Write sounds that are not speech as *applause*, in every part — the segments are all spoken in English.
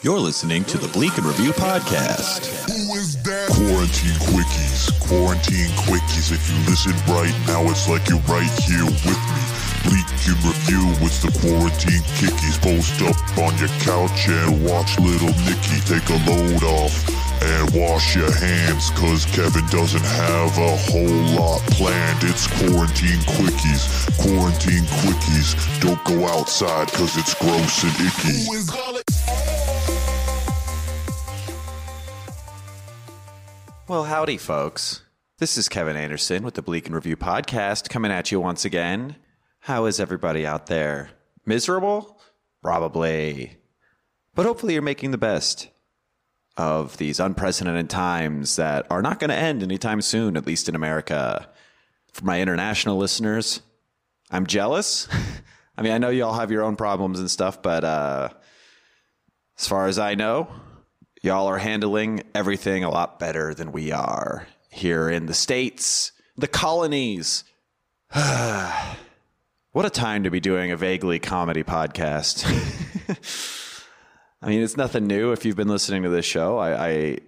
You're listening to the Bleak in Review podcast. Who is that? Quarantine quickies, quarantine quickies. If you listen right now, it's like you're right here with me. Bleak in review, it's the quarantine kickies. Post up on your couch and watch little Nicky take a load off. And wash your hands, cause Kevin doesn't have a whole lot planned. It's quarantine quickies, quarantine quickies. Don't go outside, cause it's gross and icky. Howdy, folks. This is Kevin Anderson with the Bleak in Review podcast coming at you once again. How is everybody out there? Miserable? Probably. But hopefully, you're making the best of these unprecedented times that are not going to end anytime soon, at least in America. For my international listeners, I'm jealous. *laughs* I mean, I know you all have your own problems and stuff, but uh, as far as I know, y'all are handling everything a lot better than we are here in the States, the colonies. *sighs* what a time to be doing a vaguely comedy podcast. *laughs* I mean, it's nothing new if you've been listening to this show. I, I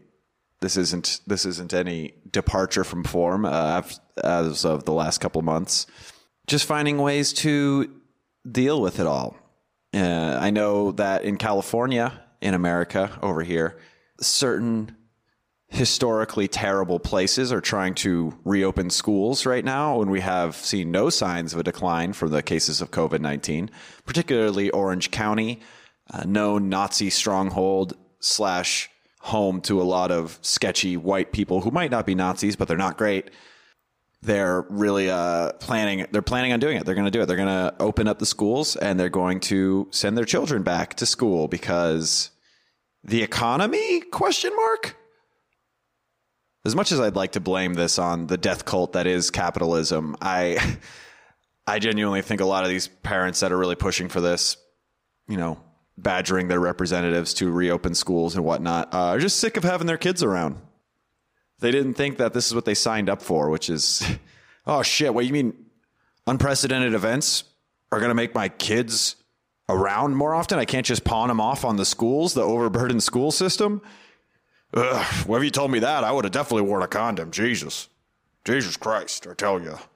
this isn't this isn't any departure from form uh, as of the last couple months. Just finding ways to deal with it all. Uh, I know that in California, in America over here, certain historically terrible places are trying to reopen schools right now when we have seen no signs of a decline from the cases of COVID 19, particularly Orange County, uh, a known Nazi stronghold slash home to a lot of sketchy white people who might not be Nazis, but they're not great. They're really uh, planning. They're planning on doing it. They're going to do it. They're going to open up the schools and they're going to send their children back to school because the economy question mark as much as i'd like to blame this on the death cult that is capitalism i i genuinely think a lot of these parents that are really pushing for this you know badgering their representatives to reopen schools and whatnot uh, are just sick of having their kids around they didn't think that this is what they signed up for which is *laughs* oh shit what you mean unprecedented events are going to make my kids around more often. I can't just pawn them off on the schools, the overburdened school system. Ugh, if you told me that, I would have definitely worn a condom. Jesus. Jesus Christ, I tell you. *laughs*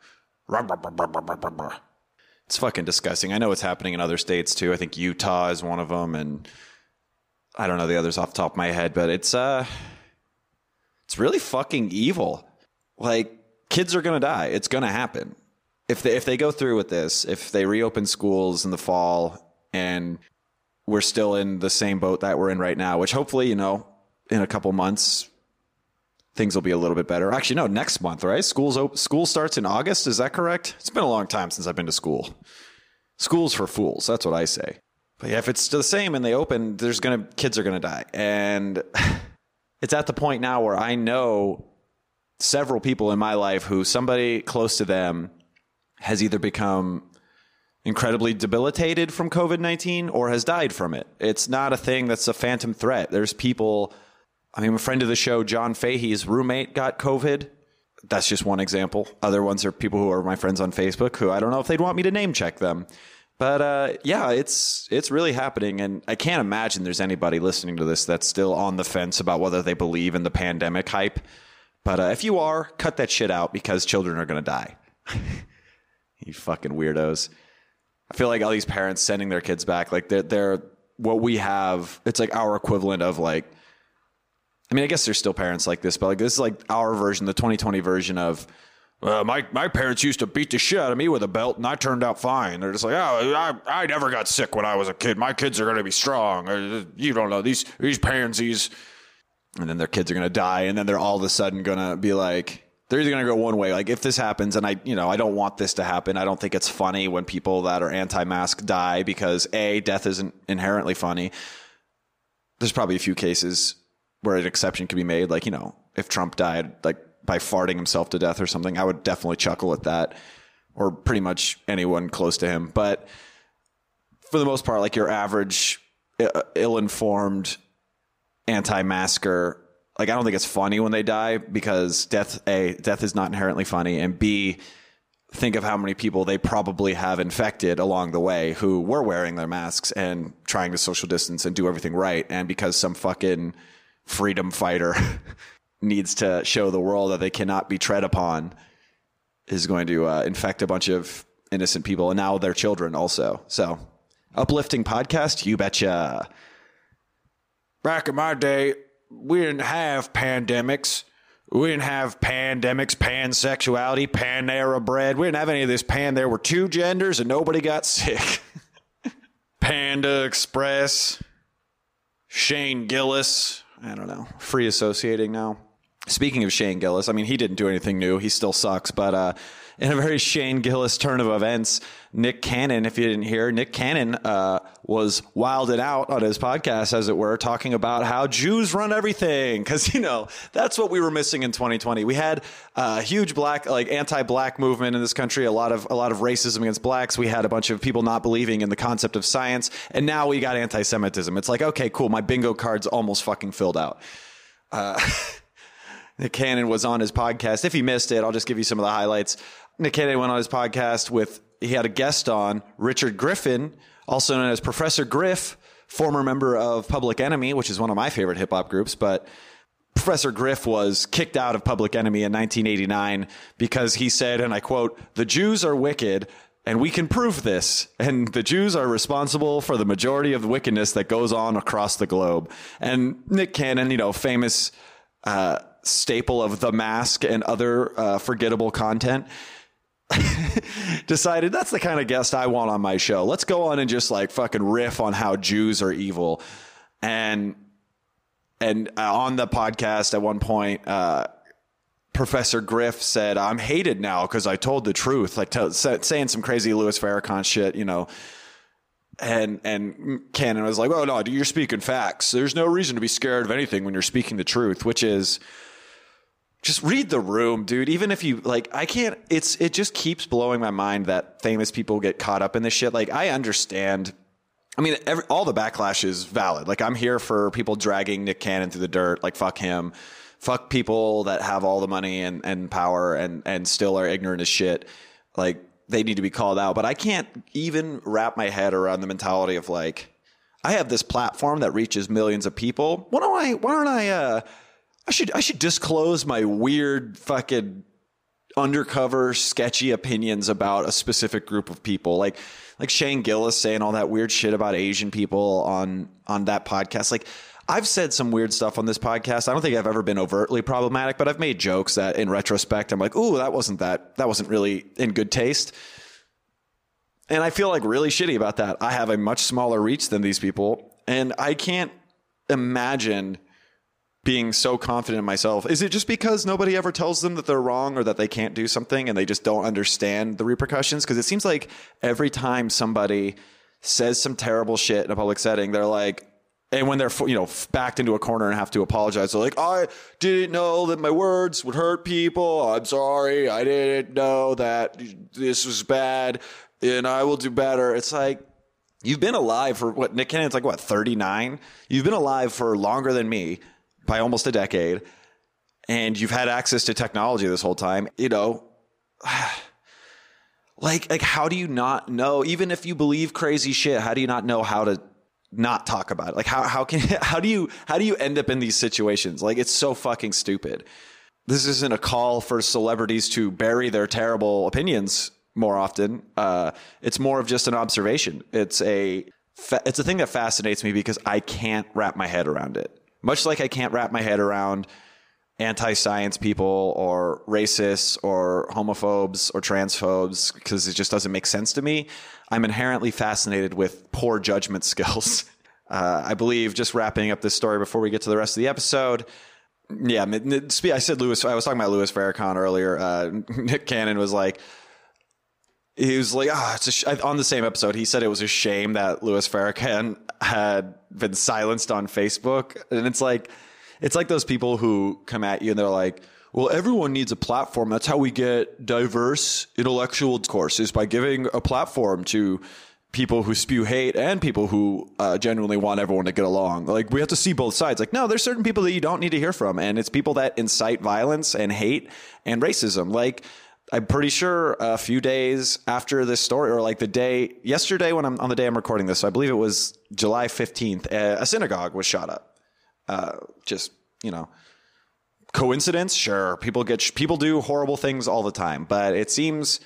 It's fucking disgusting. I know it's happening in other states too. I think Utah is one of them, and I don't know the others off the top of my head, but it's uh, it's really fucking evil. Like kids are gonna die. It's gonna happen if they if they go through with this. If they reopen schools in the fall and we're still in the same boat that we're in right now, which hopefully, you know, in a couple months, things will be a little bit better. Actually, no, next month, right? School's op- school starts in August. Is that correct? It's been a long time since I've been to school. School's for fools. That's what I say. But yeah, if it's the same and they open, there's gonna kids are gonna die, and *laughs* it's at the point now where I know several people in my life who somebody close to them has either become incredibly debilitated from COVID 19 or has died from it. It's not a thing that's a phantom threat. There's people, I mean, a friend of the show, John Fahey's roommate got COVID. That's just one example. Other ones are people who are my friends on Facebook who I don't know if they'd want me to name check them. But uh, yeah, it's it's really happening, and I can't imagine there's anybody listening to this that's still on the fence about whether they believe in the pandemic hype. But uh, if you are, cut that shit out because children are going to die. *laughs* you fucking weirdos. I feel like all these parents sending their kids back, like they're, they're what we have. It's like our equivalent of like, I mean, I guess there's still parents like this, but like this is like our version, the 2020 version of, uh, my my parents used to beat the shit out of me with a belt, and I turned out fine. They're just like, oh, I, I never got sick when I was a kid. My kids are going to be strong. Uh, you don't know these these pansies, and then their kids are going to die, and then they're all of a sudden going to be like, they're either going to go one way. Like if this happens, and I, you know, I don't want this to happen. I don't think it's funny when people that are anti-mask die because a death isn't inherently funny. There's probably a few cases where an exception could be made. Like you know, if Trump died like by farting himself to death or something, I would definitely chuckle at that, or pretty much anyone close to him. But for the most part, like your average uh, ill-informed anti-masker like I don't think it's funny when they die because death a death is not inherently funny and b think of how many people they probably have infected along the way who were wearing their masks and trying to social distance and do everything right. And because some fucking freedom fighter *laughs* needs to show the world that they cannot be tread upon, is going to uh, infect a bunch of innocent people and now their children also. So, uplifting podcast, you betcha. Back in my day, we didn't have pandemics. We didn't have pandemics, pansexuality, panera bread. We didn't have any of this pan. There were two genders and nobody got sick. *laughs* Panda Express, Shane Gillis. I don't know. Free associating now. Speaking of Shane Gillis, I mean, he didn't do anything new. He still sucks. But uh, in a very Shane Gillis turn of events, Nick Cannon, if you didn't hear, Nick Cannon uh, was wilded out on his podcast, as it were, talking about how Jews run everything. Because, you know, that's what we were missing in 2020. We had a huge black, like anti-black movement in this country, a lot of a lot of racism against blacks. We had a bunch of people not believing in the concept of science, and now we got anti-Semitism. It's like, okay, cool, my bingo card's almost fucking filled out. Uh, *laughs* Nick Cannon was on his podcast. If you missed it, I'll just give you some of the highlights. Nick Cannon went on his podcast with he had a guest on Richard Griffin, also known as Professor Griff, former member of Public Enemy, which is one of my favorite hip hop groups, but Professor Griff was kicked out of Public Enemy in 1989 because he said, and I quote, the Jews are wicked and we can prove this. And the Jews are responsible for the majority of the wickedness that goes on across the globe. And Nick Cannon, you know, famous uh, staple of The Mask and other uh, forgettable content, *laughs* decided that's the kind of guest I want on my show. Let's go on and just like fucking riff on how Jews are evil. And and uh, on the podcast at one point, uh, Professor Griff said, "I'm hated now because I told the truth." Like t- saying some crazy Louis Farrakhan shit, you know. And and Cannon was like, "Oh no, you're speaking facts. There's no reason to be scared of anything when you're speaking the truth," which is just read the room, dude. Even if you like, I can't. It's it just keeps blowing my mind that famous people get caught up in this shit. Like, I understand. I mean, every, all the backlash is valid. Like, I'm here for people dragging Nick Cannon through the dirt. Like, fuck him. Fuck people that have all the money and, and power and, and still are ignorant as shit. Like, they need to be called out. But I can't even wrap my head around the mentality of like, I have this platform that reaches millions of people. Why don't I? Why don't I? Uh, I should I should disclose my weird fucking undercover sketchy opinions about a specific group of people like like Shane Gillis saying all that weird shit about Asian people on on that podcast like I've said some weird stuff on this podcast. I don't think I've ever been overtly problematic, but I've made jokes that in retrospect I'm like, "Ooh, that wasn't that that wasn't really in good taste." And I feel like really shitty about that. I have a much smaller reach than these people, and I can't imagine being so confident in myself. Is it just because nobody ever tells them that they're wrong or that they can't do something and they just don't understand the repercussions? Because it seems like every time somebody says some terrible shit in a public setting, they're like, and when they're you know backed into a corner and have to apologize, they're like, "I didn't know that my words would hurt people. I'm sorry. I didn't know that this was bad, and I will do better." It's like you've been alive for what Nick Cannon's like what 39. You've been alive for longer than me by almost a decade, and you've had access to technology this whole time, you know, *sighs* like like how do you not know? Even if you believe crazy shit, how do you not know how to not talk about it? Like how how can *laughs* how do you how do you end up in these situations? Like it's so fucking stupid. This isn't a call for celebrities to bury their terrible opinions more often. Uh, it's more of just an observation. It's a it's a thing that fascinates me because I can't wrap my head around it. Much like I can't wrap my head around anti science people or racists or homophobes or transphobes because it just doesn't make sense to me. I'm inherently fascinated with poor judgment *laughs* skills. Uh, I believe just wrapping up this story before we get to the rest of the episode. Yeah, I said Lewis. I was talking about Lewis Farrakhan earlier. Uh, *laughs* Nick Cannon was like, he was like, ah, oh, on the same episode, he said it was a shame that Louis Farrakhan had been silenced on Facebook, and it's like, it's like those people who come at you and they're like, well, everyone needs a platform. That's how we get diverse intellectual courses by giving a platform to people who spew hate and people who uh, genuinely want everyone to get along. Like we have to see both sides. Like no, there's certain people that you don't need to hear from, and it's people that incite violence and hate and racism. Like I'm pretty sure a few days after this story, or like the day yesterday when I'm on the day I'm recording this, so I believe it was July 15th, a, a synagogue was shot up. Uh, just you know, coincidence? Sure, people get people do horrible things all the time, but it seems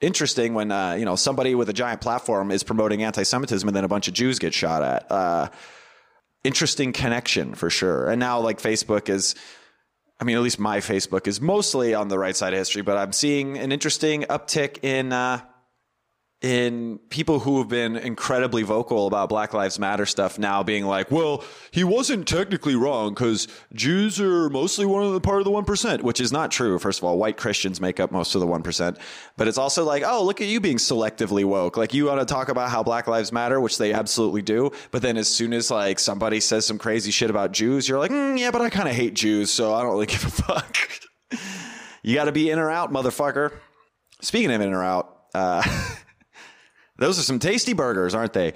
interesting when uh, you know somebody with a giant platform is promoting anti-Semitism and then a bunch of Jews get shot at. Uh, interesting connection for sure. And now like Facebook is I mean, at least my Facebook is mostly on the right side of history, but I'm seeing an interesting uptick in uh, in people who have been incredibly vocal about Black Lives Matter stuff now being like, well, he wasn't technically wrong because Jews are mostly one of the part of the 1%, which is not true. First of all, white Christians make up most of the 1%. But it's also like, oh, look at you being selectively woke. Like you want to talk about how Black Lives Matter, which they absolutely do. But then as soon as like somebody says some crazy shit about Jews, you're like, mm, yeah, but I kind of hate Jews. So I don't really *laughs* give a fuck. you got to be in or out, motherfucker. Speaking of in or out, uh, *laughs* Those are some tasty burgers, aren't they?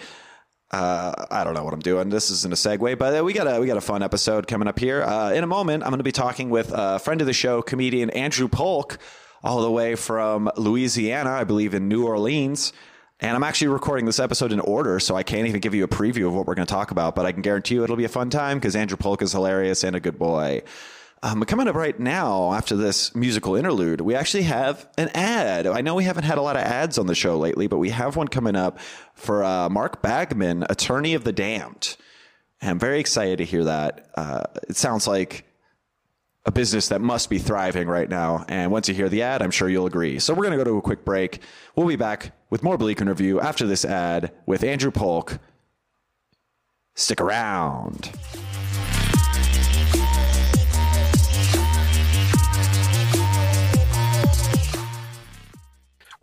Uh, I don't know what I'm doing. This isn't a segue, but uh, we got a we got a fun episode coming up here. Uh, in a moment, I'm going to be talking with a friend of the show, comedian Andrew Polk, all the way from Louisiana, I believe in New Orleans. And I'm actually recording this episode in order, so I can't even give you a preview of what we're going to talk about. But I can guarantee you it'll be a fun time because Andrew Polk is hilarious and a good boy. Um, coming up right now after this musical interlude, we actually have an ad. I know we haven't had a lot of ads on the show lately, but we have one coming up for uh, Marc Bagman, attorney of the damned. And I'm very excited to hear that. Uh, it sounds like a business that must be thriving right now. And once you hear the ad, I'm sure you'll agree. So we're going to go to a quick break. We'll be back with more Bleak in Review after this ad with Andrew Polk. Stick around.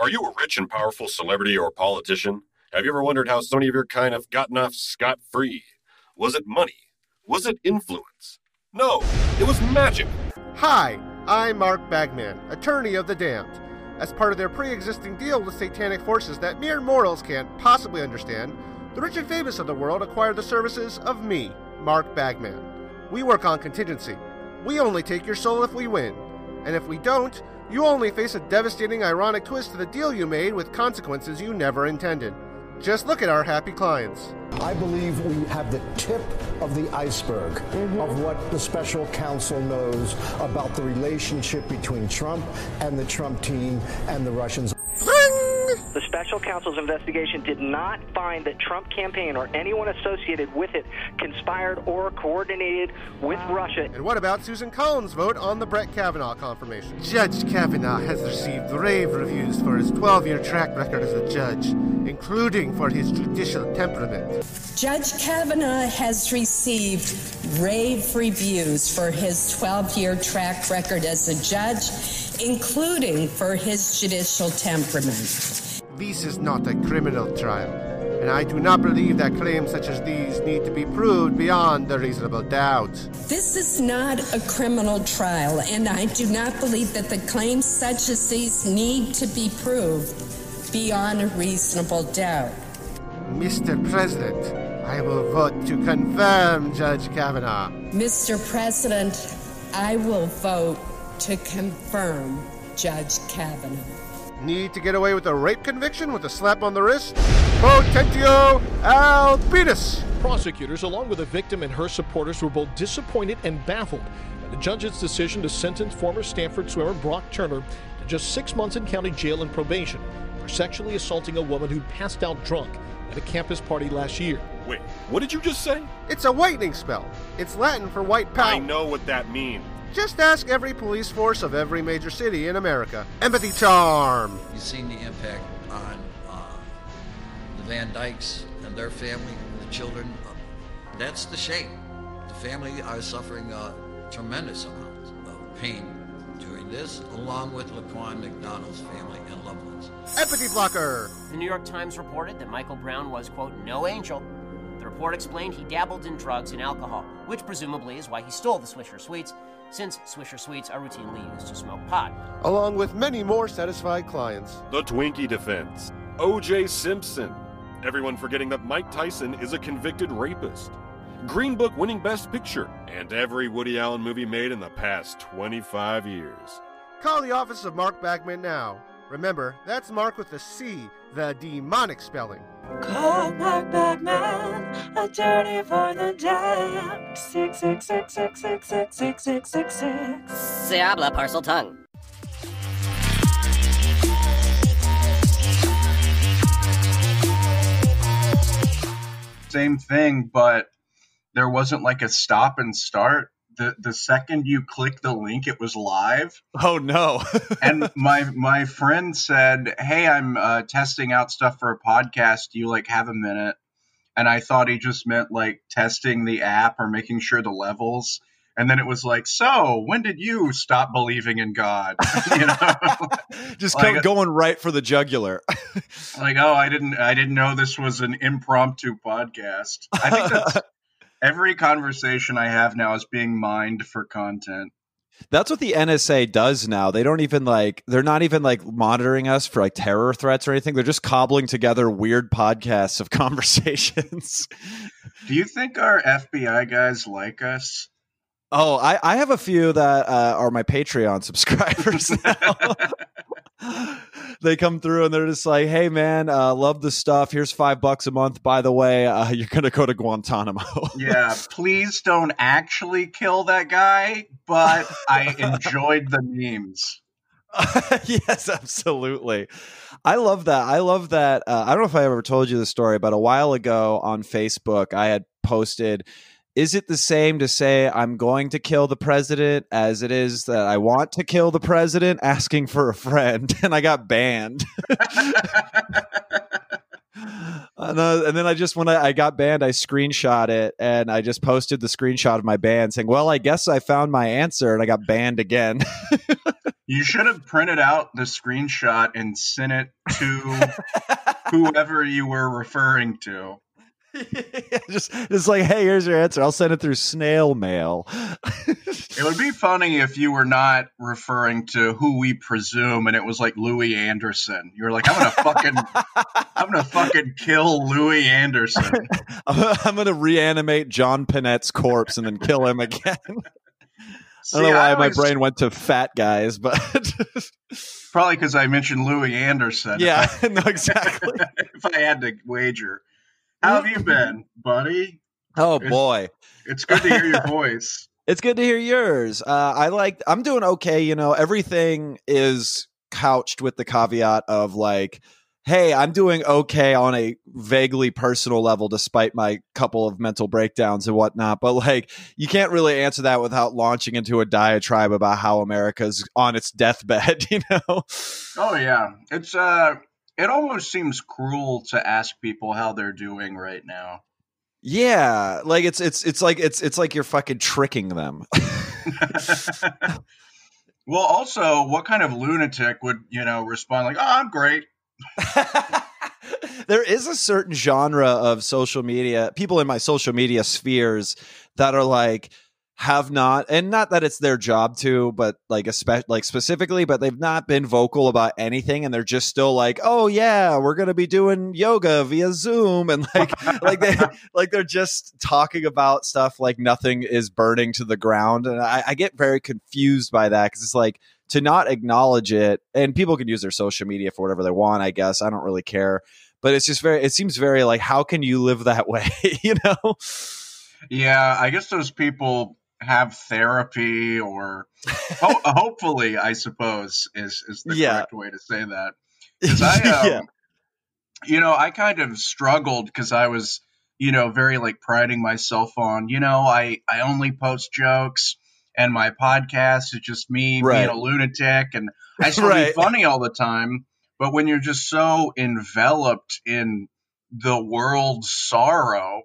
Are you a rich and powerful celebrity or politician? Have you ever wondered how so many of your kind have gotten off scot free? Was it money? Was it influence? No, it was magic. Hi, I'm Marc Bagman, attorney of the damned. As part of their pre existing deal with satanic forces that mere mortals can't possibly understand, the rich and famous of the world acquire the services of me, Marc Bagman. We work on contingency. We only take your soul if we win. And if we don't, you only face a devastating, ironic twist to the deal you made with consequences you never intended. Just look at our happy clients. I believe we have the tip of the iceberg mm-hmm. of what the special counsel knows about the relationship between Trump and the Trump team and the Russians. The special counsel's investigation did not find that Trump campaign or anyone associated with it conspired or coordinated with Russia. And what about Susan Collins' vote on the Brett Kavanaugh confirmation? Judge Kavanaugh has received rave reviews for his 12 year track record as a judge, including for his judicial temperament. Judge Kavanaugh has received rave reviews for his 12 year track record as a judge, including for his judicial temperament. This is not a criminal trial, and I do not believe that claims such as these need to be proved beyond a reasonable doubt. This is not a criminal trial, and I do not believe that the claims such as these need to be proved beyond a reasonable doubt. Mr. President, I will vote to confirm Judge Kavanaugh. Mr. President, I will vote to confirm Judge Kavanaugh. Need to get away with a rape conviction with a slap on the wrist? Potentio albitus! Prosecutors, along with the victim and her supporters, were both disappointed and baffled by the judge's decision to sentence former Stanford swimmer Brock Turner to just six months in county jail and probation for sexually assaulting a woman who passed out drunk at a campus party last year. Wait, what did you just say? It's a whitening spell. It's Latin for white power. I know what that means. Just ask every police force of every major city in America. Empathy charm. You've seen the impact on uh, the Van Dykes and their family, the children. That's the shame. The family are suffering a tremendous amount of pain during this, along with Laquan McDonald's family and loved ones. Empathy blocker. The New York Times reported that Michael Brown was, quote, no angel. The report explained he dabbled in drugs and alcohol, which presumably is why he stole the Swisher Sweets since Swisher Sweets are routinely used to smoke pot. Along with many more satisfied clients. The Twinkie defense. O.J. Simpson. Everyone forgetting that Mike Tyson is a convicted rapist. Green Book winning Best Picture. And every Woody Allen movie made in the past 25 years. Call the office of Marc Bagman now. Remember, that's Marc with a C, the demonic spelling. Call Marc Bagman, attorney for the damned. Six six six six six six six six six six. Siabla parcel tongue. Same thing, but there wasn't like a stop and start. The the second you click the link, it was live. Oh no! *laughs* and my my friend said, "Hey, I'm uh, testing out stuff for a podcast. Do you like have a minute?" And I thought he just meant like testing the app or making sure the levels. And then it was like, "So, when did you stop believing in God?" *laughs* you know, *laughs* Just Like- going right for the jugular. like, "Oh, I didn't I didn't know this was an impromptu podcast." I think that's every conversation I have now is being mined for content. That's what the NSA does now. They don't even like they're not even like monitoring us for like terror threats or anything. They're just cobbling together weird podcasts of *laughs* conversations. Do you think our FBI guys like us? Oh, I, I have a few that uh, are my Patreon *laughs* subscribers now. *laughs* they come through and they're just like, "Hey, man, uh, love the stuff. Here's five bucks a month. By the way, uh, *laughs* you're gonna go to Guantanamo." *laughs* yeah, please don't actually kill that guy, but I enjoyed the memes. *laughs* yes, absolutely. I love that. I love that. Uh, I don't know if I ever told you the story, but a while ago on Facebook, I had posted. Is it the same to say I'm going to kill the president as it is that I want to kill the president? Asking for a friend, *laughs* and I got banned. *laughs* And, uh, and then I just when I, I got banned, I screenshot it and I just posted the screenshot of my ban saying, "Well, I guess I found my answer," and I got banned again. *laughs* You should have printed out the screenshot and sent it to whoever you were referring to. *laughs* just it's like, hey, here's your answer. I'll send it through snail mail. *laughs* It would be funny if you were not referring to who we presume, and it was like Louie Anderson. You were like, "I'm gonna fucking, I'm gonna fucking kill Louie Anderson." *laughs* I'm going to reanimate John Pinette's corpse and then kill him again. I don't know why I my brain went to fat guys, but Probably because I mentioned Louie Anderson. yeah, I, no, exactly. if I had to wager. How have you been, buddy? Oh It's- boy. It's good to hear your *laughs* voice. It's good to hear yours. Uh, I like. I'm doing okay. You know, everything is couched with the caveat of like, "Hey, I'm doing okay on a vaguely personal level, despite my couple of mental breakdowns and whatnot." But like, you can't really answer that without launching into a diatribe about how America's on its deathbed. *laughs* You know? Oh yeah, it's uh, it almost seems cruel to ask people how they're doing right now. Yeah, like it's it's it's like it's it's like you're fucking tricking them. *laughs* Well, also, what kind of lunatic would you know respond like, "Oh, I'm great"? *laughs* there is a certain genre of social media people in my social media spheres that are like have not and not that it's their job to but like especially like specifically but they've not been vocal about anything and they're just still like oh yeah we're going to be doing yoga via zoom and like *laughs* like they like they're just talking about stuff like nothing is burning to the ground and i, I get very confused by that because it's like to not acknowledge it and people can use their social media for whatever they want i guess i don't really care but it's just very it seems very like how can you live that *laughs* way you know? Yeah, I guess those people have therapy, or ho- *laughs* hopefully, I suppose is is the Yeah. correct way to say that. *laughs* 'Cause I, um, yeah you know, I kind of struggled because I was, you know, very like priding myself on, you know, I I only post jokes, and my podcast is just me Right. being a lunatic, and I want Right. be funny all the time. But when you're just so enveloped in the world's sorrow,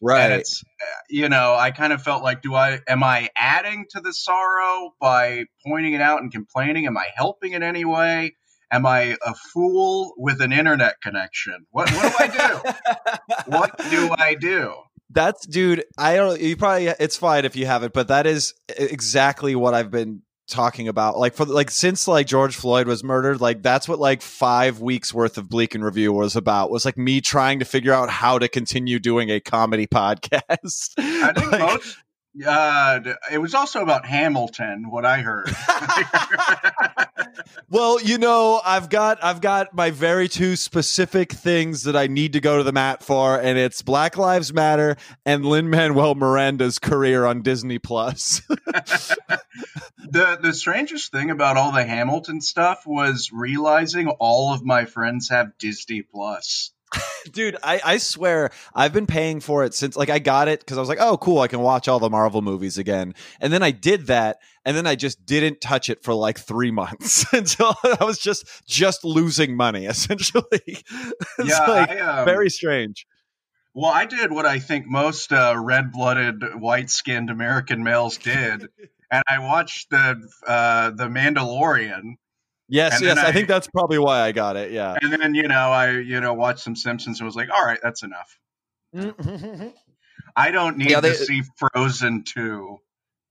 and right it's uh, you know i kind of felt like do i am i adding to the sorrow by pointing it out and complaining am i helping in any way am i a fool with an internet connection what, what do i do *laughs* what do i do That's dude. I don't. You probably. It's fine if you haven't, but that is exactly what I've been talking about. Like for like since like George Floyd was murdered, like that's what like five weeks worth of Bleak in Review was about. Was like me trying to figure out how to continue doing a comedy *laughs* podcast. i think Like, most Uh, it was also about Hamilton. What I heard. *laughs* Well, you know, I've got I've got my very two specific things that I need to go to the mat for, and it's Black Lives Matter and Lin Manuel Miranda's career on Disney Plus. *laughs* the the strangest thing about all the Hamilton stuff was realizing all of my friends have Disney Plus. *laughs* Dude, I, I swear I've been paying for it since like I got it because I was like, oh cool, I can watch all the Marvel movies again. And then I did that, and then I just didn't touch it for like three *laughs* months until I was just just losing money *laughs* essentially. it's Yeah, like I, um, very strange. Well, I did what I think most uh, red-blooded, white-skinned American males did, and I watched the uh, the Mandalorian. Yes, and yes, I, I- think that's probably why I got it. Yeah. And then you know I you know watched some Simpsons and was like, all right, that's enough. *laughs* I don't need Yeah, they- to see Frozen two.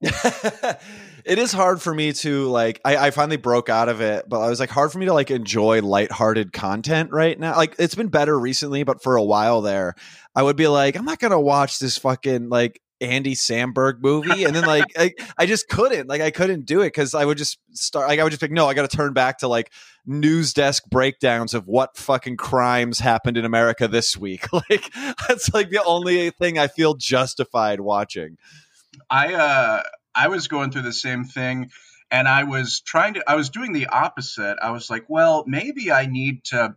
*laughs* it is hard for me to like I, I finally broke out of it but i was like hard for me to like enjoy lighthearted content right now like it's been better recently but for a while there i would be like i'm not gonna watch this fucking like andy samberg movie and then like I, I just couldn't like i couldn't do it because i would just start like i would just like no i gotta turn back to like news desk breakdowns of what fucking crimes happened in america this week *laughs* like that's like the only thing i feel justified watching I uh I was going through the same thing and I was trying to I was doing the opposite. I was like, well, maybe I need to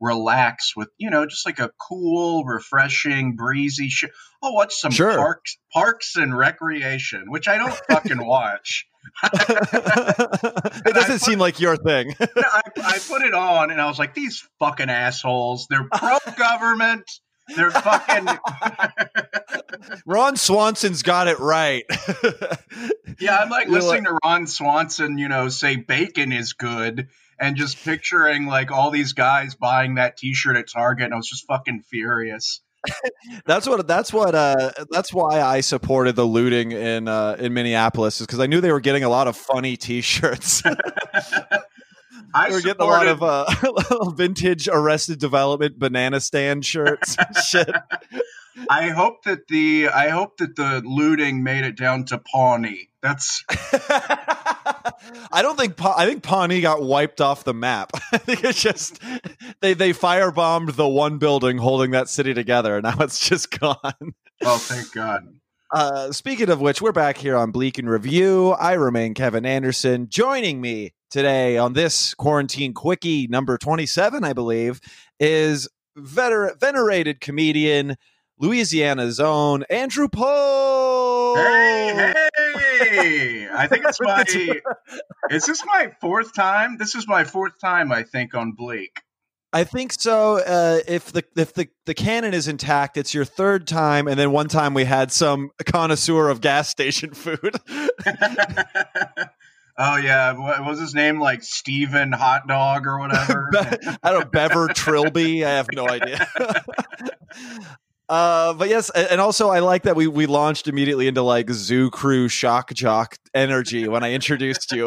relax with, you know, just like a cool, refreshing, breezy shit. I'll watch some Sure. parks parks and recreation, which I don't fucking watch. *laughs* it doesn't seem like your thing. *laughs* I, I put it on and I was like, these fucking assholes. They're pro government. They're fucking *laughs* Ron Swanson's got it right. Yeah, I'm like You're listening to Ron Swanson, you know, say bacon is good and just picturing like all these guys buying that t-shirt at Target and I was just fucking furious. *laughs* that's what that's what uh that's why I supported the looting in uh in Minneapolis is because I knew they were getting a lot of funny t-shirts. *laughs* *laughs* I they were getting a lot of uh vintage Arrested Development banana stand shirts. Shit. I hope that the I hope that the looting made it down to Pawnee. That's I don't think Pa- I think Pawnee got wiped off the map. *laughs* I think it's just they they firebombed the one building holding that city together, and now it's just gone. oh thank God. Uh, speaking of which, we're back here on Bleak in Review. I remain Kevin Anderson. Joining me today on this quarantine quickie number 27, I believe, is veter- venerated comedian, Louisiana's own Andrew Polk. Hey, hey! I think it's my Is this my fourth time? This is my fourth time I think on Bleak. I think so. Uh, if the if the, the canon is intact, it's your third time, and then one time we had some connoisseur of gas station food. *laughs* Oh yeah, what was his name? Like Steven Hot Dog or whatever. *laughs* I don't know, Bever Trilby. I have no idea. *laughs* Uh, but yes, and also I like that we we launched immediately into like Zoo Crew shock jock energy when I introduced you,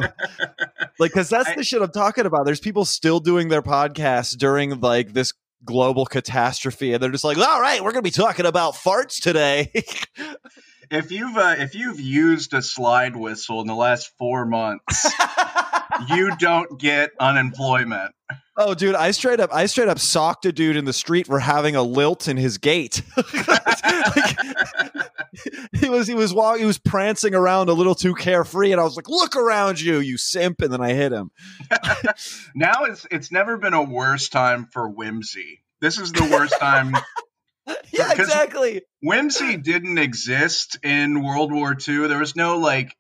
like because that's the shit I'm talking about. There's people still doing their podcasts during like this global catastrophe, and they're just like, "All right, we're gonna be talking about farts today." *laughs* if you've uh, if you've used a slide whistle in the last four months, *laughs* you don't get unemployment. Oh, dude, I straight up, I straight up socked a dude in the street for having a lilt in his gait. *laughs* Like, *laughs* he was, he was walking, he was prancing around a little too carefree, and I was like, "Look around you, you simp!" And then I hit him. *laughs* Now it's it's never been a worse time for whimsy. This is the worst time. Yeah, exactly. Whimsy didn't exist in World War II. There was no like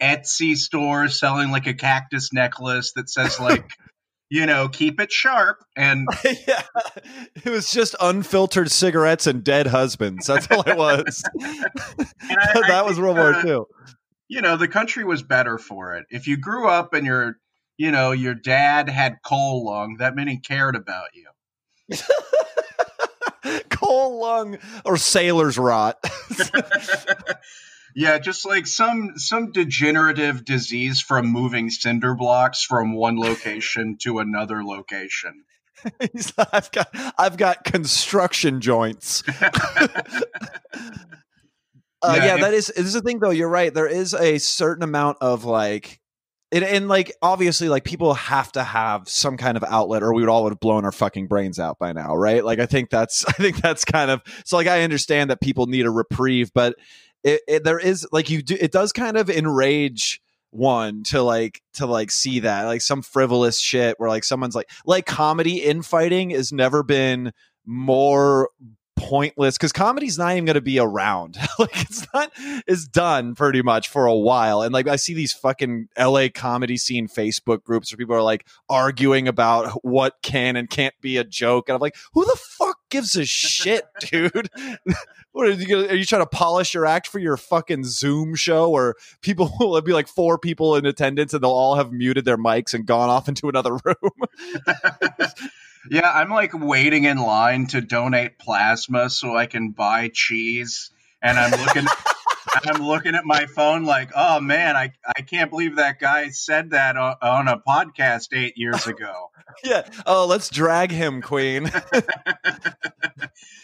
Etsy store selling like a cactus necklace that says like, you know, keep it sharp. And *laughs* yeah, it was just unfiltered cigarettes and dead husbands. That's all it was. *laughs* *laughs* that was World War II. you know, the country was better for it. If you grew up and your, you know, your dad had coal lung, that meant he cared about you. Coal lung or sailor's rot. Yeah, just like some some degenerative disease from moving cinder blocks from one location to another location. *laughs* I've got I've got construction joints. *laughs* Uh, Yeah, yeah, that is is the thing though. You're right. There is a certain amount of like, and, and like obviously like people have to have some kind of outlet, or we would all have blown our fucking brains out by now, right? Like I think that's *laughs* I think that's kind of so. Like I understand that people need a reprieve, but it, it there is like you do. It does kind of enrage one to like to like see that like some frivolous shit where like someone's like like comedy infighting has never been more pointless because comedy's not even going to be around *laughs* like it's not it's done pretty much for a while and like i see these fucking la comedy scene facebook groups where people are like arguing about what can and can't be a joke and i'm like who the fuck gives a shit *laughs* dude. *laughs* What are you gonna, are you trying to polish your act for your fucking zoom show or people *laughs* will be like four people in attendance and they'll all have muted their mics and gone off into another room? Yeah, I'm like waiting in line to donate plasma so I can buy cheese, and I'm looking, I'm looking at my phone like, oh man, I I can't believe that guy said that on, on a podcast eight years ago. *laughs* yeah oh let's drag him queen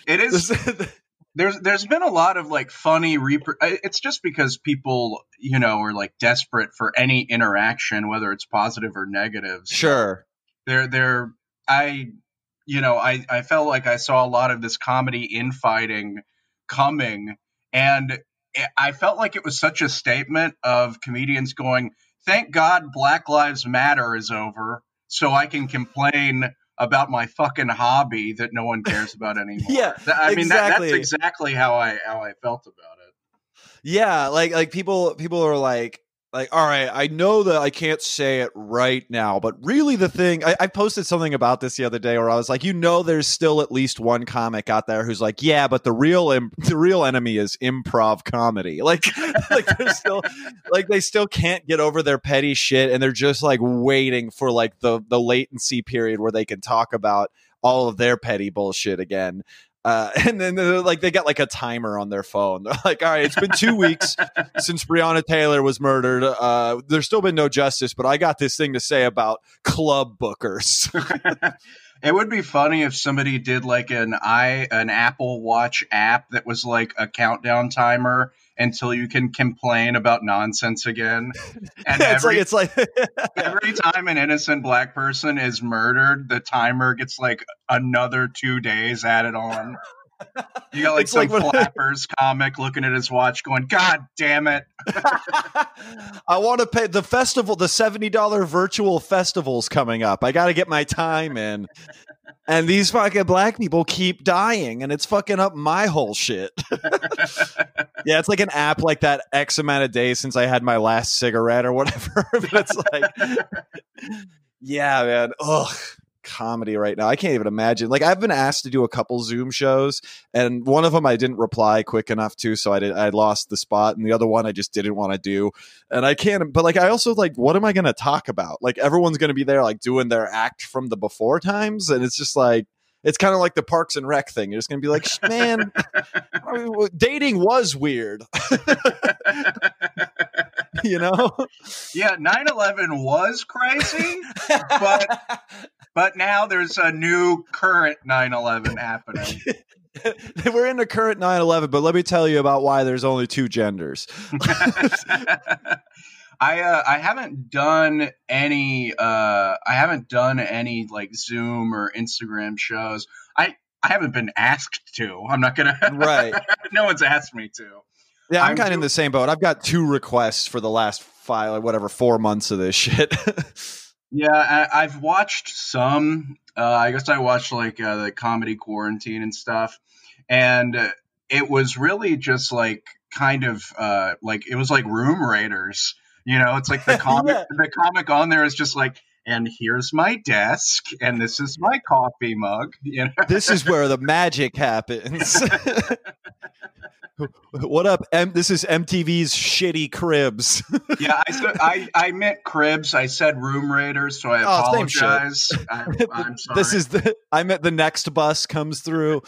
It is. *laughs* There's there's been a lot of like funny reper- it's just because people you know are like desperate for any interaction whether it's positive or negative So sure they're they're I you know I I felt like I saw a lot of this comedy infighting coming and I felt like it was such a statement of comedians going thank God Black Lives Matter is over so I can complain about my fucking hobby that no one cares about *laughs* anymore. Yeah, I mean that, that's exactly. exactly how I how I felt about it. Yeah, like like people people are like like all right, I know that I can't say it right now, but really the thing I, I posted something about this the other day where I was like, you know, there's still at least one comic out there who's like, yeah, but the real Im- *laughs* the real enemy is improv comedy. *laughs* Like like they're still like they still can't get over their petty shit, and they're just like waiting for like the the latency period where they can talk about all of their petty bullshit again. Uh, *laughs* and then they're like they got like a timer on their phone. *laughs* They're like, all right, it's been two weeks *laughs* since Breonna Taylor was murdered. Uh, there's still been no justice, but I got this thing to say about club bookers. It would be funny if somebody did like an i an Apple Watch app that was like a countdown timer until you can complain about nonsense again. *laughs* And it's every like it's like *laughs* every time an innocent black person is murdered, the timer gets like another two days added on. You got like It's some like when- *laughs* flappers comic looking at his watch, going, "God damn it!" I want to pay the festival. The seventy dollar virtual festival's coming up. I got to get my time in. And these fucking black people keep dying, and it's fucking up my whole shit. *laughs* yeah, it's like an app like that. X amount of days since I had my last cigarette or whatever. *laughs* but it's like, *laughs* yeah, man. Ugh, comedy right now. I can't even imagine. Like I've been asked to do a couple Zoom shows, and one of them I didn't reply quick enough to, so I did. I lost the spot, and the other one I just didn't want to do. And I can't. But like, I also like, what am I going to talk about? Like, everyone's going to be there, like doing their act from the before times, and it's just like. It's kind of like the Parks and Rec thing. You're just gonna be like, *laughs* man, I mean, dating was weird, *laughs* you know. Yeah, 9/11 was crazy, but *laughs* but now there's a new current 9/11 happening. *laughs* We're in the current 9/11, but let me tell you about why there's only two genders. *laughs* I uh, I haven't done any uh I haven't done any like Zoom or Instagram shows. I I haven't been asked to. I'm not gonna. *laughs* Right. no one's asked me to. Yeah, I'm, I'm kind of in the same boat. I've got two requests for the last five, like whatever, four months of this shit. Yeah, I, I've watched some. Uh, I guess I watched like uh, the comedy quarantine and stuff, and uh, it was really just like kind of uh, like it was like Room Raiders. You know, it's like the *laughs* comic. Yeah. The comic on there is just like, and here's my desk, and this is my coffee mug. *laughs* You know, this is where the magic happens. *laughs* what up? M- this is MTV's shitty cribs. *laughs* yeah. I, said, I I meant cribs. I said Room Raiders, so I Oh, apologize. I, I'm sorry. this is the I meant the next bus comes through.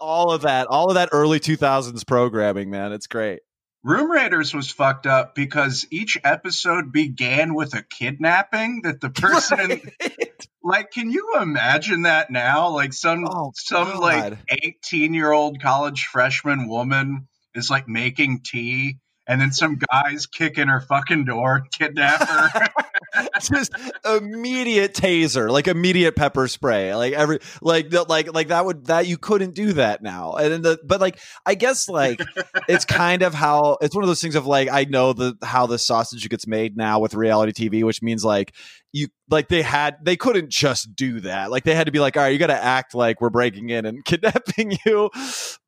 all of that, all of that early 2000s programming, man. It's great. Room Raiders was fucked up because each episode began with a kidnapping that the person *laughs* like can you imagine that now like some Oh, some God. like 18 year old college freshman woman is like making tea, and then some guys kick in her fucking door, kidnap her. *laughs* *laughs* just immediate taser, like immediate pepper spray, like every like like like that would that you couldn't do that now. And then the but like I guess like it's *laughs* kind of how it's one of those things of like I know the how the sausage gets made now with reality TV, which means like you like they had they couldn't just do that. Like they had to be like, all right, you got to act like we're breaking in and *laughs* kidnapping you,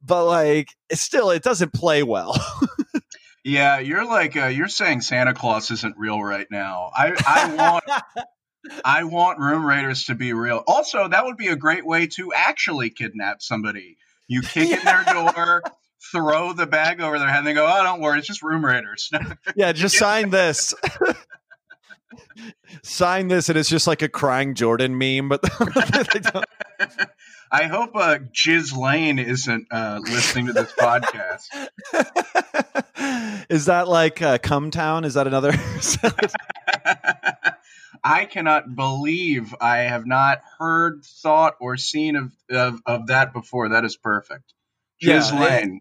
but like it's still it doesn't play well. Yeah, you're like uh, you're saying Santa Claus isn't real right now. I I want. *laughs* I want room raiders to be real. Also, that would be a great way to actually kidnap somebody. You kick in their door, throw the bag over their head, and they go, "Oh, don't worry, it's just room raiders." *laughs* yeah, just sign this. *laughs* sign this, and it's just like a crying Jordan meme, but I hope uh, Jiz Lane isn't uh, listening to this podcast. Is that like uh, Cum Town? Is that another? *laughs* I cannot believe I have not heard, thought, or seen of of, of that before. That is perfect. Jiz Yeah, Lane.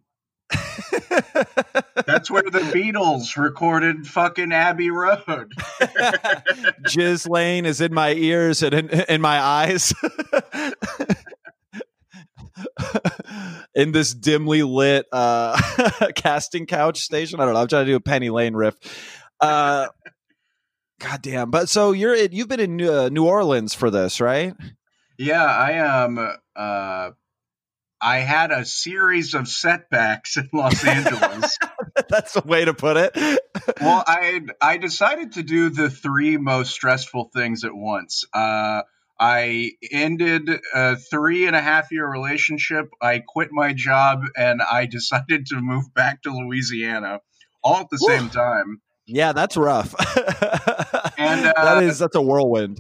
That's where the Beatles recorded fucking Abbey Road. *laughs* *laughs* Jizz Lane is in my ears and in, in my eyes. In this dimly lit uh, *laughs* casting couch station. I don't know. I'm trying to do a Penny Lane riff. Uh, *laughs* God damn. But so you're in, you've been in New, uh, New Orleans for this, right? Yeah, I am. uh, I had a series of setbacks in Los Angeles. *laughs* That's the way to put it. well, I I decided to do the three most stressful things at once. Uh, I ended a three and a half year relationship. I quit my job, and I decided to move back to Louisiana, all at the Woo. same time. Yeah, that's rough. *laughs* And uh, that is that's a whirlwind.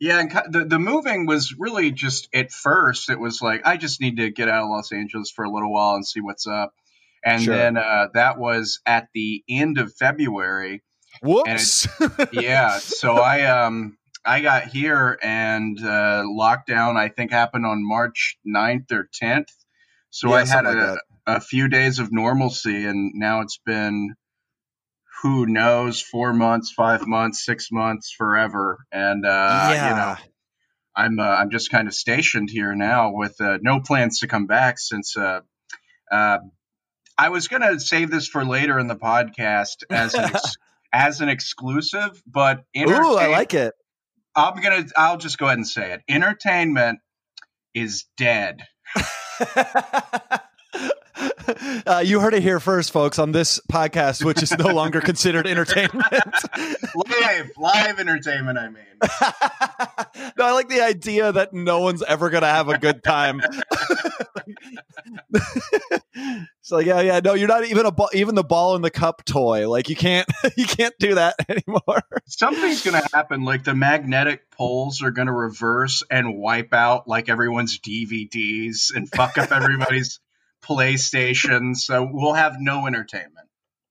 Yeah, and the the moving was really just at first it was like I just need to get out of Los Angeles for a little while and see what's up, and Sure. then uh, that was at the end of February. Whoops. yeah, so *laughs* I um I got here and uh, lockdown I think happened on March 9th or 10th. So Yeah, I had something like a, a few days of normalcy and now it's been who knows 4 months, 5 months, 6 months, forever and uh yeah. you know I'm uh, I'm just kind of stationed here now with uh, no plans to come back since uh, uh, I was going to save this for later in the podcast as an *laughs* ex- as an exclusive, but Ooh, I like it. I'm gonna I'll just go ahead and say it. Entertainment is dead. *laughs* Uh, you heard it here first, folks, on this podcast, which is no longer considered entertainment. *laughs* live, live entertainment. I mean, *laughs* no, I like the idea that no one's ever going to have a good time. It's like, yeah, yeah, no, you're not even a ball, even the ball in the cup toy. Like you can't, *laughs* you can't do that *laughs* anymore. something's gonna happen. Like the magnetic poles are gonna reverse and wipe out like everyone's DVDs and fuck up everybody's *laughs* PlayStation. So we'll have no entertainment.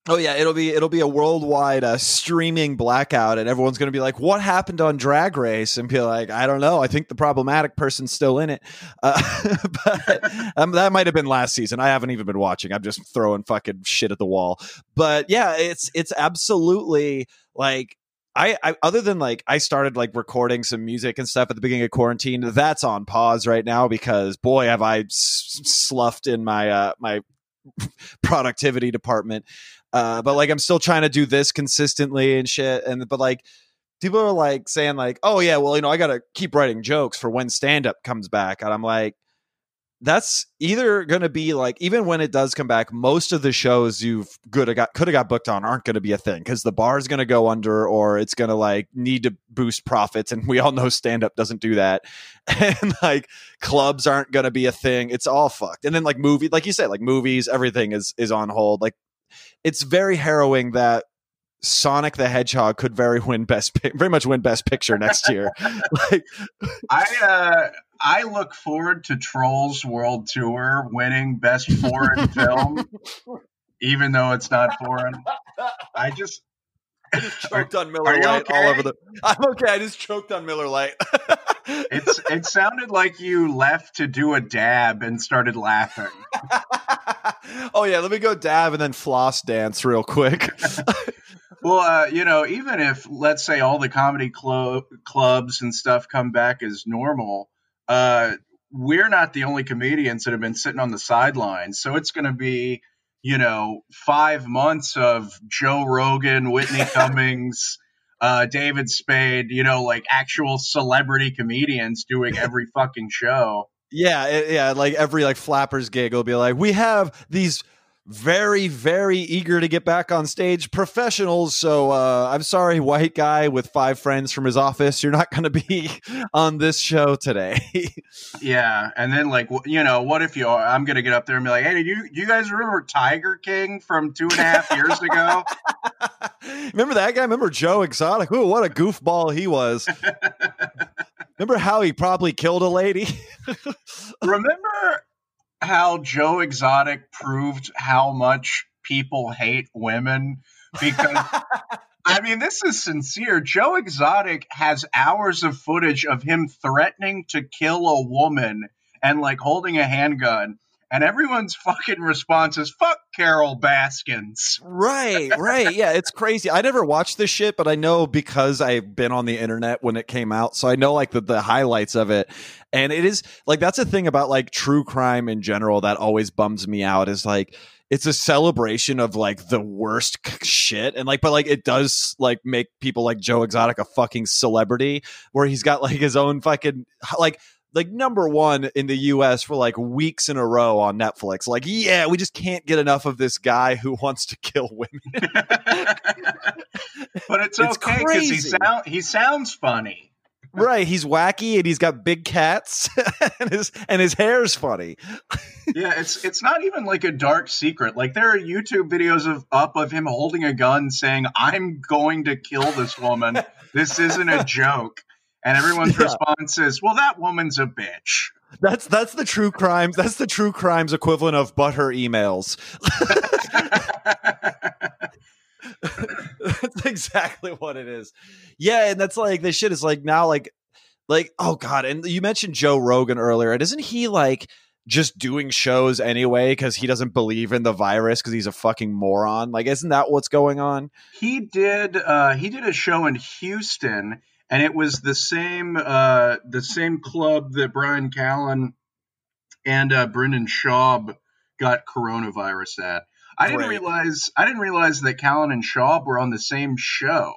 Oh yeah, it'll be it'll be a worldwide uh, streaming blackout, and everyone's going to be like, "What happened on Drag Race?" And be like, "I don't know. I think the problematic person's still in it." Uh, *laughs* but um, that might have been last season. I haven't even been watching. I'm just throwing fucking shit at the wall. But yeah, it's it's absolutely like. I, I other than like I started like recording some music and stuff at the beginning of quarantine. That's on pause right now because boy have I s- sloughed in my uh my *laughs* productivity department. Uh, but like I'm still trying to do this consistently and shit. And but like people are like saying like, oh yeah, well you know I got to keep writing jokes for when stand up comes back, and I'm like, that's either going to be like even when it does come back, most of the shows you've could have got could have got booked on aren't going to be a thing because the bar is going to go under or it's going to like need to boost profits, and *laughs* we all know stand up doesn't do that, *laughs* and like clubs aren't going to be a thing. It's all fucked, and then like movie, like you said, like movies, everything is is on hold. Like it's very harrowing that Sonic the Hedgehog could very win best very much win best picture next year. *laughs* like I uh, I look forward to Trolls World Tour winning best foreign *laughs* film, even though it's not foreign. I just I just choked on Miller Lite all okay? over the. *laughs* I'm okay. I just choked on Miller Lite. It's it sounded like you left to do a dab and started laughing. *laughs* oh yeah, let me go dab and then floss dance real quick. *laughs* Well, uh, you know, even if let's say all the comedy clo- clubs and stuff come back as normal, uh, we're not the only comedians that have been sitting on the sidelines. So it's going to be, you know, five months of Joe Rogan, Whitney *laughs* Cummings, uh, David Spade, you know, like actual celebrity comedians doing *laughs* every fucking show. Yeah, it- yeah, like every like flappers gig will be like, we have these very, very eager to get back on stage professionals. So uh, I'm sorry, white guy with five friends from his office, you're not going to be *laughs* on this show today. *laughs* Yeah, and then like you know, what if you? I'm gonna get up there and be like, "Hey, do you do you guys remember Tiger King from two and a half years ago?" *laughs* Remember that guy? Remember Joe Exotic? Ooh, what a goofball he was. Remember how he probably killed a lady? Remember how Joe Exotic proved how much people hate women? Because *laughs* I mean, this is sincere. Joe Exotic has hours of footage of him threatening to kill a woman and like holding a handgun. And everyone's fucking response is "fuck Carole Baskins." Right, *laughs* right. Yeah, it's crazy. I never watched this shit, but I know because I've been on the internet when it came out. So I know like the, the highlights of it. And it is like that's a thing about like true crime in general that always bums me out is like it's a celebration of like the worst shit and like but like it does like make people like Joe Exotic a fucking celebrity where he's got like his own fucking like like number one in the US for like weeks in a row on Netflix. Like, yeah, we just can't get enough of this guy who *laughs* wants to kill women. *laughs* But it's, It's okay because he sound he sounds funny. right. He's wacky and he's got big cats *laughs* and his and his hair's funny. yeah, it's it's not even like a dark secret. Like there are YouTube videos of up of him holding a gun saying, "I'm going to kill this woman. This isn't a joke." And everyone's Yeah. response is, "Well, that woman's a bitch." That's that's the true crimes. That's the true crimes equivalent of butter emails. *laughs* that's exactly what it is. Yeah, and that's like this shit is like now like like oh god, and you mentioned Joe Rogan earlier, and isn't he like just doing shows anyway because he doesn't believe in the virus because he's a fucking moron? Like, isn't that what's going on? He did uh, he did a show in Houston, and it was the same uh, the same club that Brian Callen and uh, Brendan Schaub got coronavirus at. I didn't realize I didn't realize that Callen and Schaub were on the same show.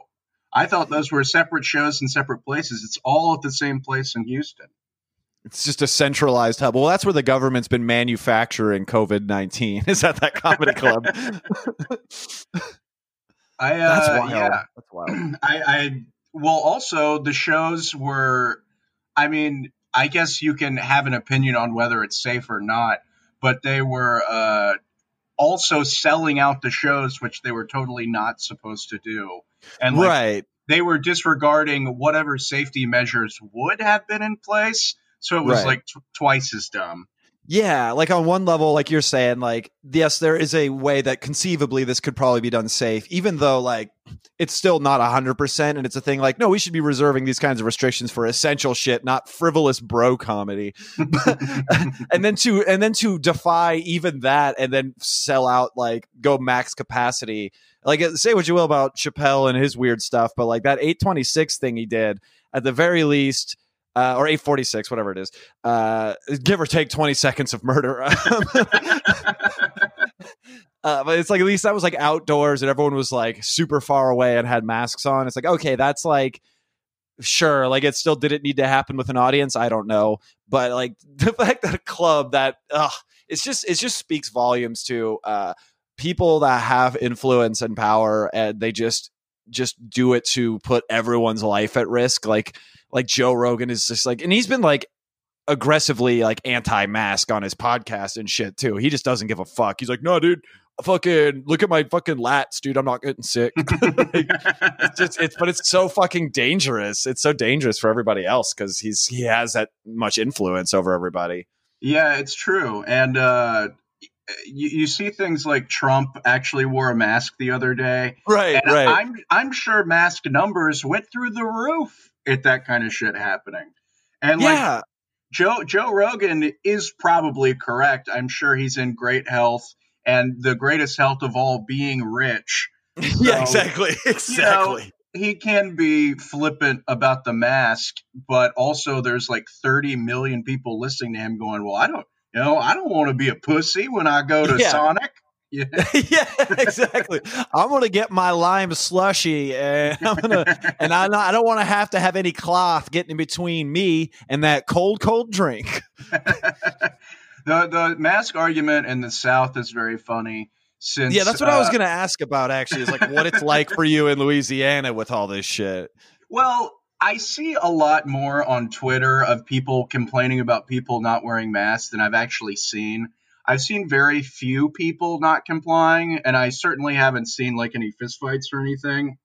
I thought those were separate shows in separate places. It's all at the same place in Houston. It's just a centralized hub. Well, that's where the government's been manufacturing COVID nineteen. *laughs* Is at that comedy club. *laughs* I uh, That's wild. yeah. That's wild. *clears throat* I, I well also the shows were I mean, I guess you can have an opinion on whether it's safe or not, but they were uh also selling out the shows which they were totally not supposed to do. And like right. they were disregarding whatever safety measures would have been in place, so it was Right. like t- twice as dumb. Yeah, like on one level, like you're saying, like yes, there is a way that conceivably this could probably be done safe, even though like it's still not hundred percent, and it's a thing like no, we should be reserving these kinds of restrictions for essential shit, not frivolous bro comedy. *laughs* and then to and then to defy even that, and then sell out like go max capacity. Like uh, say what you will about Chappelle and his weird stuff, but like that eight twenty six thing he did, at the very least. Uh, or 846 whatever it is. Uh, give or take 20 seconds of murder. *laughs* Uh, but it's like at least that was like outdoors and everyone was like super far away and had masks on. It's like okay that's like sure like it still didn't need to happen with an audience i don't know. But like *laughs* the fact that a club that ugh, it's just it just speaks volumes to uh people that have influence and power and they just just do it to put everyone's life at risk. Like like joe rogan is just like and he's been like aggressively like anti-mask on his podcast and shit too. He just doesn't give a fuck. He's like no dude fucking look at my fucking lats dude. I'm not getting sick. *laughs* *laughs* Like, it's just it's but it's so fucking dangerous. It's so dangerous for everybody else because he's he has that much influence over everybody. Yeah, it's true. And uh you, you see things like Trump actually wore a mask the other day, Right, and right. I'm I'm sure mask numbers went through the roof at that kind of shit happening. And Yeah. like Joe Joe Rogan is probably correct. I'm sure he's in great health and the greatest health of all being rich. *laughs* yeah, So, exactly. you know, Exactly. he can be flippant about the mask, but also there's like 30 million people listening to him going, "Well, I don't, you know, I don't want to be a pussy when I go to Yeah. Sonic." Yeah. *laughs* yeah, exactly. I'm gonna get my lime slushy, and I'm gonna, and I, I don't want to have to have any cloth getting in between me and that cold, cold drink. *laughs* the the mask argument in the South is very funny. Since yeah, that's what I was uh, gonna ask about. Actually, is like what it's like for you in Louisiana with all this shit. Well, I see a lot more on Twitter of people complaining about people not wearing masks than I've actually seen. I've seen very few people not complying, and I certainly haven't seen like any fistfights or anything.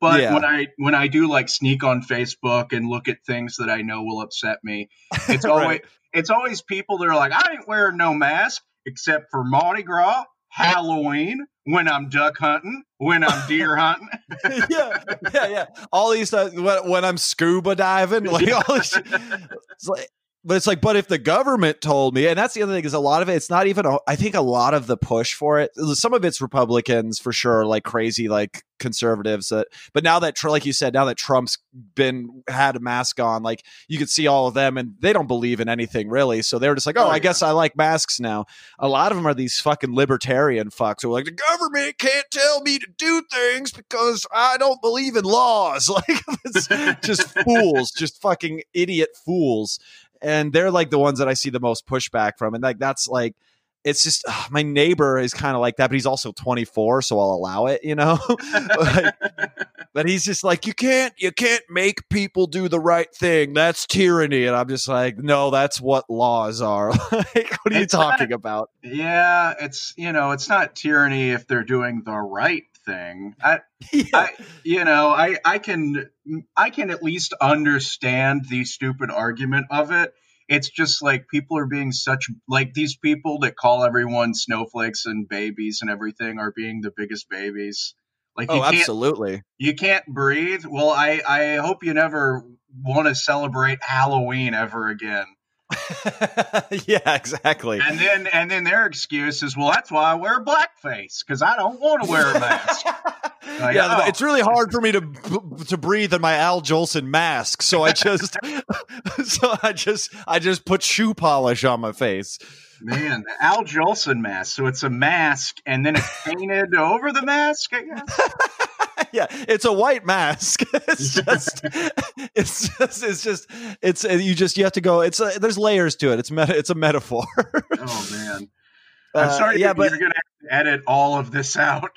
But Yeah. when I when I do like sneak on Facebook and look at things that I know will upset me, it's *laughs* Right. always it's always people that are like, I ain't wearing no mask except for Mardi Gras, Halloween, when I'm duck hunting, when I'm deer *laughs* hunting. *laughs* yeah, yeah, yeah. All these uh, when, when I'm scuba diving, like all this. *laughs* It's like, but it's like, but if the government told me, and that's the other thing is a lot of it. It's not even. a- I think a lot of the push for it. Some of it's Republicans for sure, like crazy, like conservatives. That, but now that, like you said, now that Trump's been had a mask on, like you could see all of them, and they don't believe in anything really. So they're just like, oh, Oh, I yeah. guess I like masks now. A lot of them are these fucking libertarian fucks who are like, the government can't tell me to do things because I don't believe in laws. *laughs* Like, it's just fools, just fucking idiot fools. And they're like the ones that I see the most pushback from. And like, that's like, it's just ugh, my neighbor is kind of like that, but he's also 24, so I'll allow it, you know. *laughs* Like, *laughs* but he's just like, you can't, you can't make people do the right thing. That's tyranny. And I'm just like, no, that's what laws are. *laughs* like, what are you It's not- talking about? Yeah, it's you know, it's not tyranny if they're doing the right thing. I, *laughs* Yeah. I you know, I I can I can at least understand the stupid argument of it. It's just like people are being such like these people that call everyone snowflakes and babies and everything are being the biggest babies. Like Oh, can't absolutely. you can't breathe. Well, I I hope you never want to celebrate Halloween ever again. *laughs* yeah, exactly. And then and then their excuse is, well, that's why I wear blackface because I don't want to wear a mask. *laughs* Like, yeah, oh. it's really hard for me to to breathe in my Al Jolson mask, so I just *laughs* so I just I just put shoe polish on my face. Man, Al Jolson mask. So it's a mask, and then it's painted over the mask. I guess. *laughs* yeah, it's a white mask. *laughs* *laughs* It's just it's just it's just it's you just you have to go. It's a, there's layers to it. It's meta. It's a metaphor. Oh man, I'm Uh, sorry. yeah, Yeah, but you're gonna have to edit all of this out.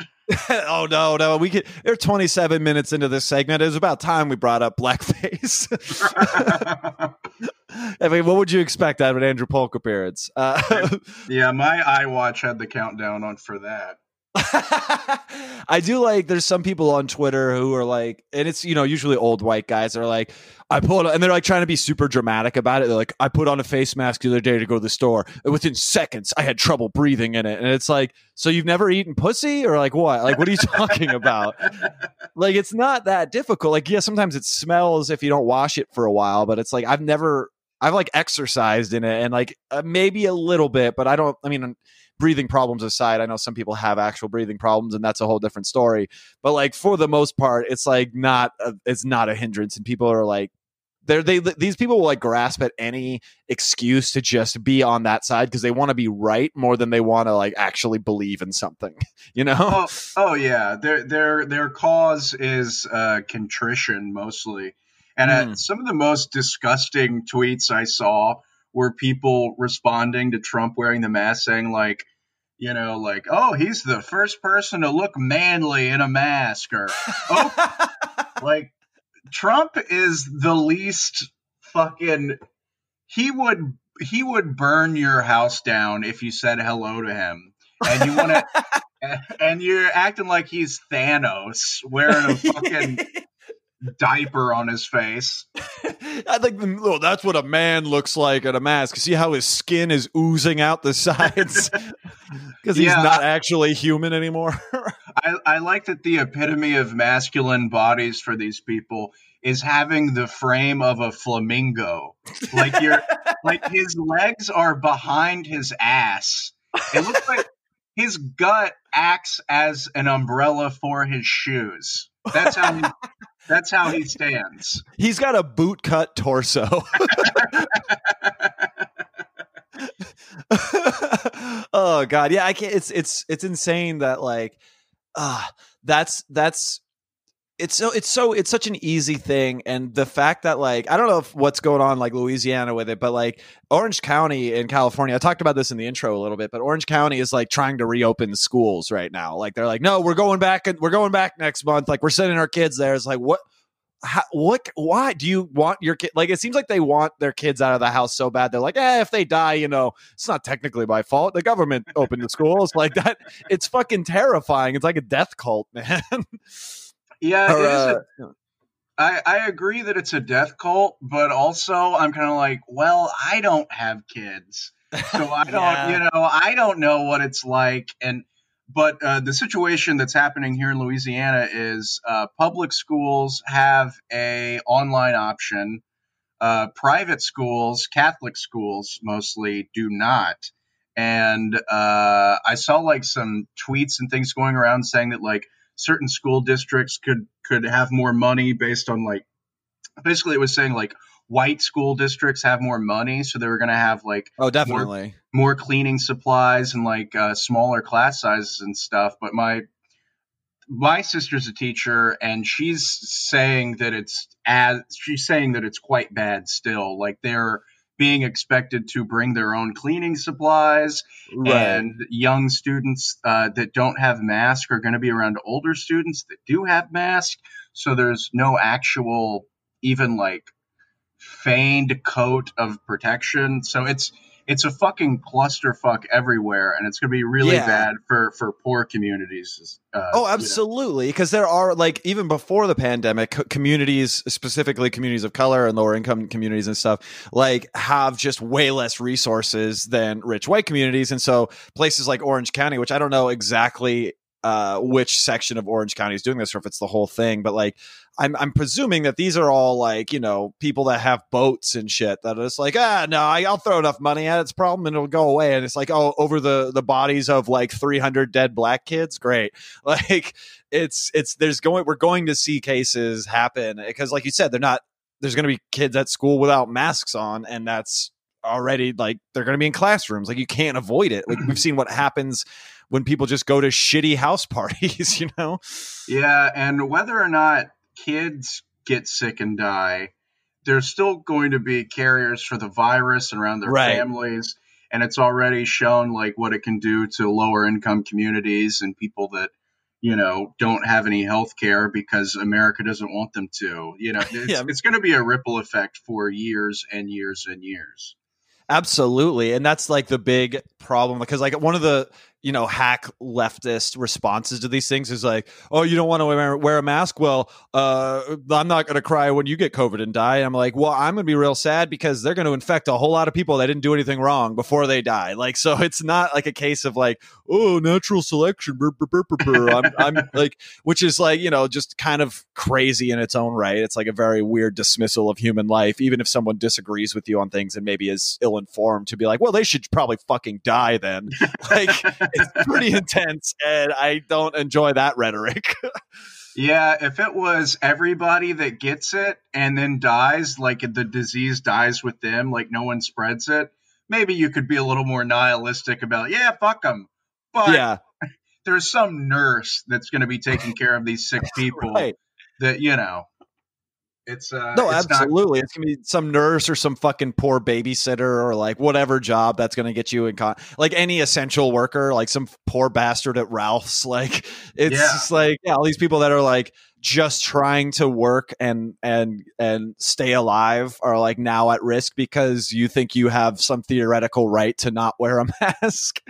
oh no, no, we could. We're 27 minutes into this segment. It was about time we brought up blackface. I mean, what would you expect out of an Andrew Polk appearance? Uh, yeah, my iWatch had the countdown on for that. *laughs* I do like. There's some people on Twitter who are like, and it's you know usually old white guys are like, I put and they're like trying to be super dramatic about it. They're like, I put on a face mask the other day to go to the store, and within seconds I had trouble breathing in it, and it's like, so you've never eaten pussy or like what? Like what are you *laughs* talking about? like it's not that difficult. Like yeah, sometimes it smells if you don't wash it for a while, but it's like I've never. I've like exercised in it and like uh, maybe a little bit, but I don't. I mean, breathing problems aside, I know some people have actual breathing problems, and that's a whole different story. But like for the most part, it's like not a, it's not a hindrance, and people are like they're they these people will like grasp at any excuse to just be on that side because they want to be right more than they want to like actually believe in something, *laughs* you know? Oh, oh yeah. Their their their cause is uh, contrition mostly, and uh, Mm. some of the most disgusting tweets I saw were people responding to Trump wearing the mask, saying like, you know, like, oh, he's the first person to look manly in a mask, or oh, *laughs* like Trump is the least fucking. He would he would burn your house down if you said hello to him, and you want to, *laughs* and you're acting like he's Thanos wearing a fucking *laughs* diaper on his face. I think oh, that's what a man looks like in a mask. See how his skin is oozing out the sides because he's Yeah. not actually human anymore. *laughs* I, I like that the epitome of masculine bodies for these people is having the frame of a flamingo. Like you're *laughs* like his legs are behind his ass. It looks like his gut acts as an umbrella for his shoes. That's how he, that's how he stands. He's got a boot cut torso. *laughs* oh god, yeah, I can't. It's it's it's insane that like, ah, that's that's. It's so it's so it's such an easy thing, and the fact that like I don't know if what's going on like Louisiana with it, but like Orange County in California, I talked about this in the intro a little bit, but Orange County is like trying to reopen schools right now. Like they're like, no, we're going back and we're going back next month. Like we're sending our kids there. It's like what how, what why do you want your kid like it seems like they want their kids out of the house so bad they're like eh if they die you know it's not technically my fault the government opened the schools *laughs* like that it's fucking terrifying it's like a death cult *laughs* man Yeah, Or, it is uh, I, I agree that it's a death cult, but also I'm kind of like, well, I don't have kids, so I don't, *laughs* Yeah. you know, I don't know what it's like. And but uh, the situation that's happening here in Louisiana is uh, public schools have a online option. Uh, private schools, Catholic schools mostly, do not. And uh, I saw like some tweets and things going around saying that like certain school districts could could have more money based on like basically it was saying like white school districts have more money so they were going to have like oh more, definitely more cleaning supplies and like uh, smaller class sizes and stuff but my my sister's a teacher and she's saying that it's as she's saying that it's quite bad still like they're being expected to bring their own cleaning supplies Right. and young students uh, that don't have masks are going to be around older students that do have masks so there's no actual even like feigned coat of protection so it's it's a fucking clusterfuck everywhere and it's going to be really Yeah. bad for for poor communities uh, Oh, you know. absolutely. Because there are like even before the pandemic, co- communities, specifically communities of color and lower income communities and stuff, like have just way less resources than rich white communities, and so places like Orange County, which I don't know exactly uh, which section of Orange County is doing this, or if it's the whole thing, but like I'm I'm presuming that these are all like you know people that have boats and shit that are just like ah no I, I'll throw enough money at its problem and it'll go away and it's like oh over the the bodies of like 300 dead black kids? Great. *laughs* Like it's it's there's going we're going to see cases happen because like you said they're not there's going to be kids at school without masks on and that's already like they're going to be in classrooms like you can't avoid it. Like we've *clears throat* seen what happens when people just go to shitty house *laughs* parties you know Yeah, and whether or not kids get sick and die, there's still going to be carriers for the virus around their Right. families. And it's already shown like what it can do to lower income communities and people that, you know, don't have any health care because America doesn't want them to. You know, *laughs* it's, Yeah. it's going to be a ripple effect for years and years and years. Absolutely. And that's like the big problem because like one of the, you know, hack leftist responses to these things is like, "Oh, you don't want to wear, wear a mask? Well, uh, I'm not going to cry when you get COVID and die." And I'm like, "Well, I'm going to be real sad because they're going to infect a whole lot of people that didn't do anything wrong before they die." Like, so it's not like a case of like, "Oh, natural selection." brr, brr, brr." *laughs* I'm, I'm like, which is like, you know, just kind of crazy in its own right. It's like a very weird dismissal of human life, even if someone disagrees with you on things and maybe is ill informed to be like, well, they should probably fucking die then. *laughs* like, it's pretty *laughs* intense, and I don't enjoy that rhetoric. *laughs* Yeah, if it was everybody that gets it and then dies, like the disease dies with them, like no one spreads it, maybe you could be a little more nihilistic about, yeah, fuck them. But yeah, *laughs* there's some nurse that's going to be taking care of these sick people right. that, you know, it's, uh, No, it's not- absolutely. it's gonna be some nurse or some fucking poor babysitter or like whatever job that's gonna get you in con like any essential worker, like some poor bastard at Ralph's. *laughs* Like it's Yeah. just like yeah, all these people that are like just trying to work and and and stay alive are like now at risk because you think you have some theoretical right to not wear a *laughs* mask.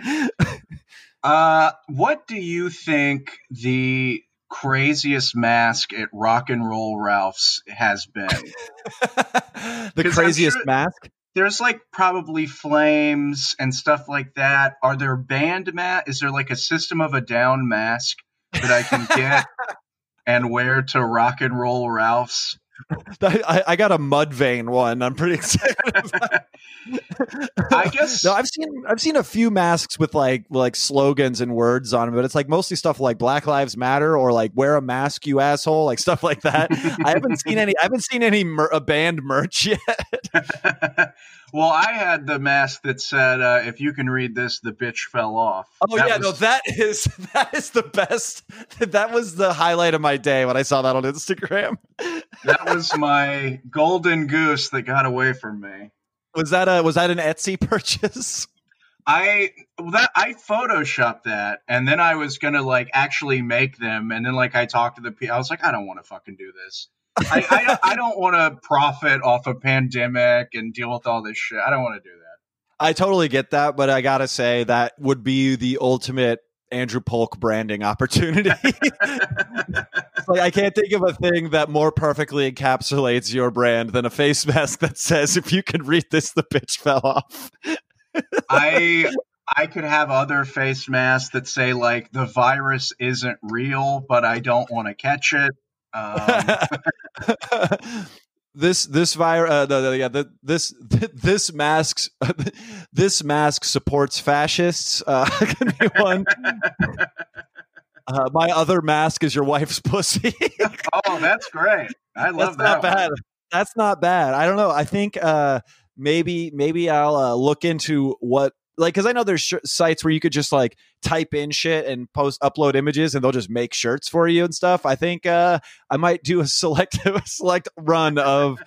Uh, what do you think the craziest mask at Rock and Roll Ralph's has been. *laughs* the craziest sure- mask. There's like probably flames and stuff like that. Are there band mat? Is there like a System of a Down mask that I can get *laughs* and wear to Rock and Roll Ralph's? *laughs* I, I got a Mudvayne one. I'm pretty excited. *laughs* *laughs* I guess no, I've seen I've seen a few masks with like like slogans and words on them, but it's like mostly stuff like Black Lives Matter or like wear a mask, you asshole, like stuff like that. I haven't seen any. I haven't seen any mer- a band merch yet. Well, I had the mask that said, uh, "If you can read this, the bitch fell off." Oh That yeah, was- no, that is *laughs* that is the best. That was the highlight of my day when I saw that on Instagram. *laughs* that was my golden goose that got away from me. Was that a was that an Etsy purchase? *laughs* I that I photoshopped that, and then I was gonna like actually make them, and then like I talked to the people. I was like, I don't want to fucking do this. I I, I don't want to profit off a pandemic and deal with all this shit. I don't want to do that. I totally get that, but I gotta say that would be the ultimate Andrew Polk branding opportunity. *laughs* Like I can't think of a thing that more perfectly encapsulates your brand than a face mask that says, "If you can read this, the bitch fell off." I I could have other face masks that say like the virus isn't real, but I don't want to catch it. Um, *laughs* this this virus, uh, no, no, yeah, the, this *laughs* this masks *laughs* this mask supports fascists. Uh, can be one. Uh, my other mask is your wife's pussy. oh, that's great. I love That's that. not one. bad. That's not bad. I don't know. I think uh, maybe maybe I'll uh, look into what like because I know there's sh- sites where you could just like type in shit and post upload images and they'll just make shirts for you and stuff. I think uh, I might do a *laughs* select a select run of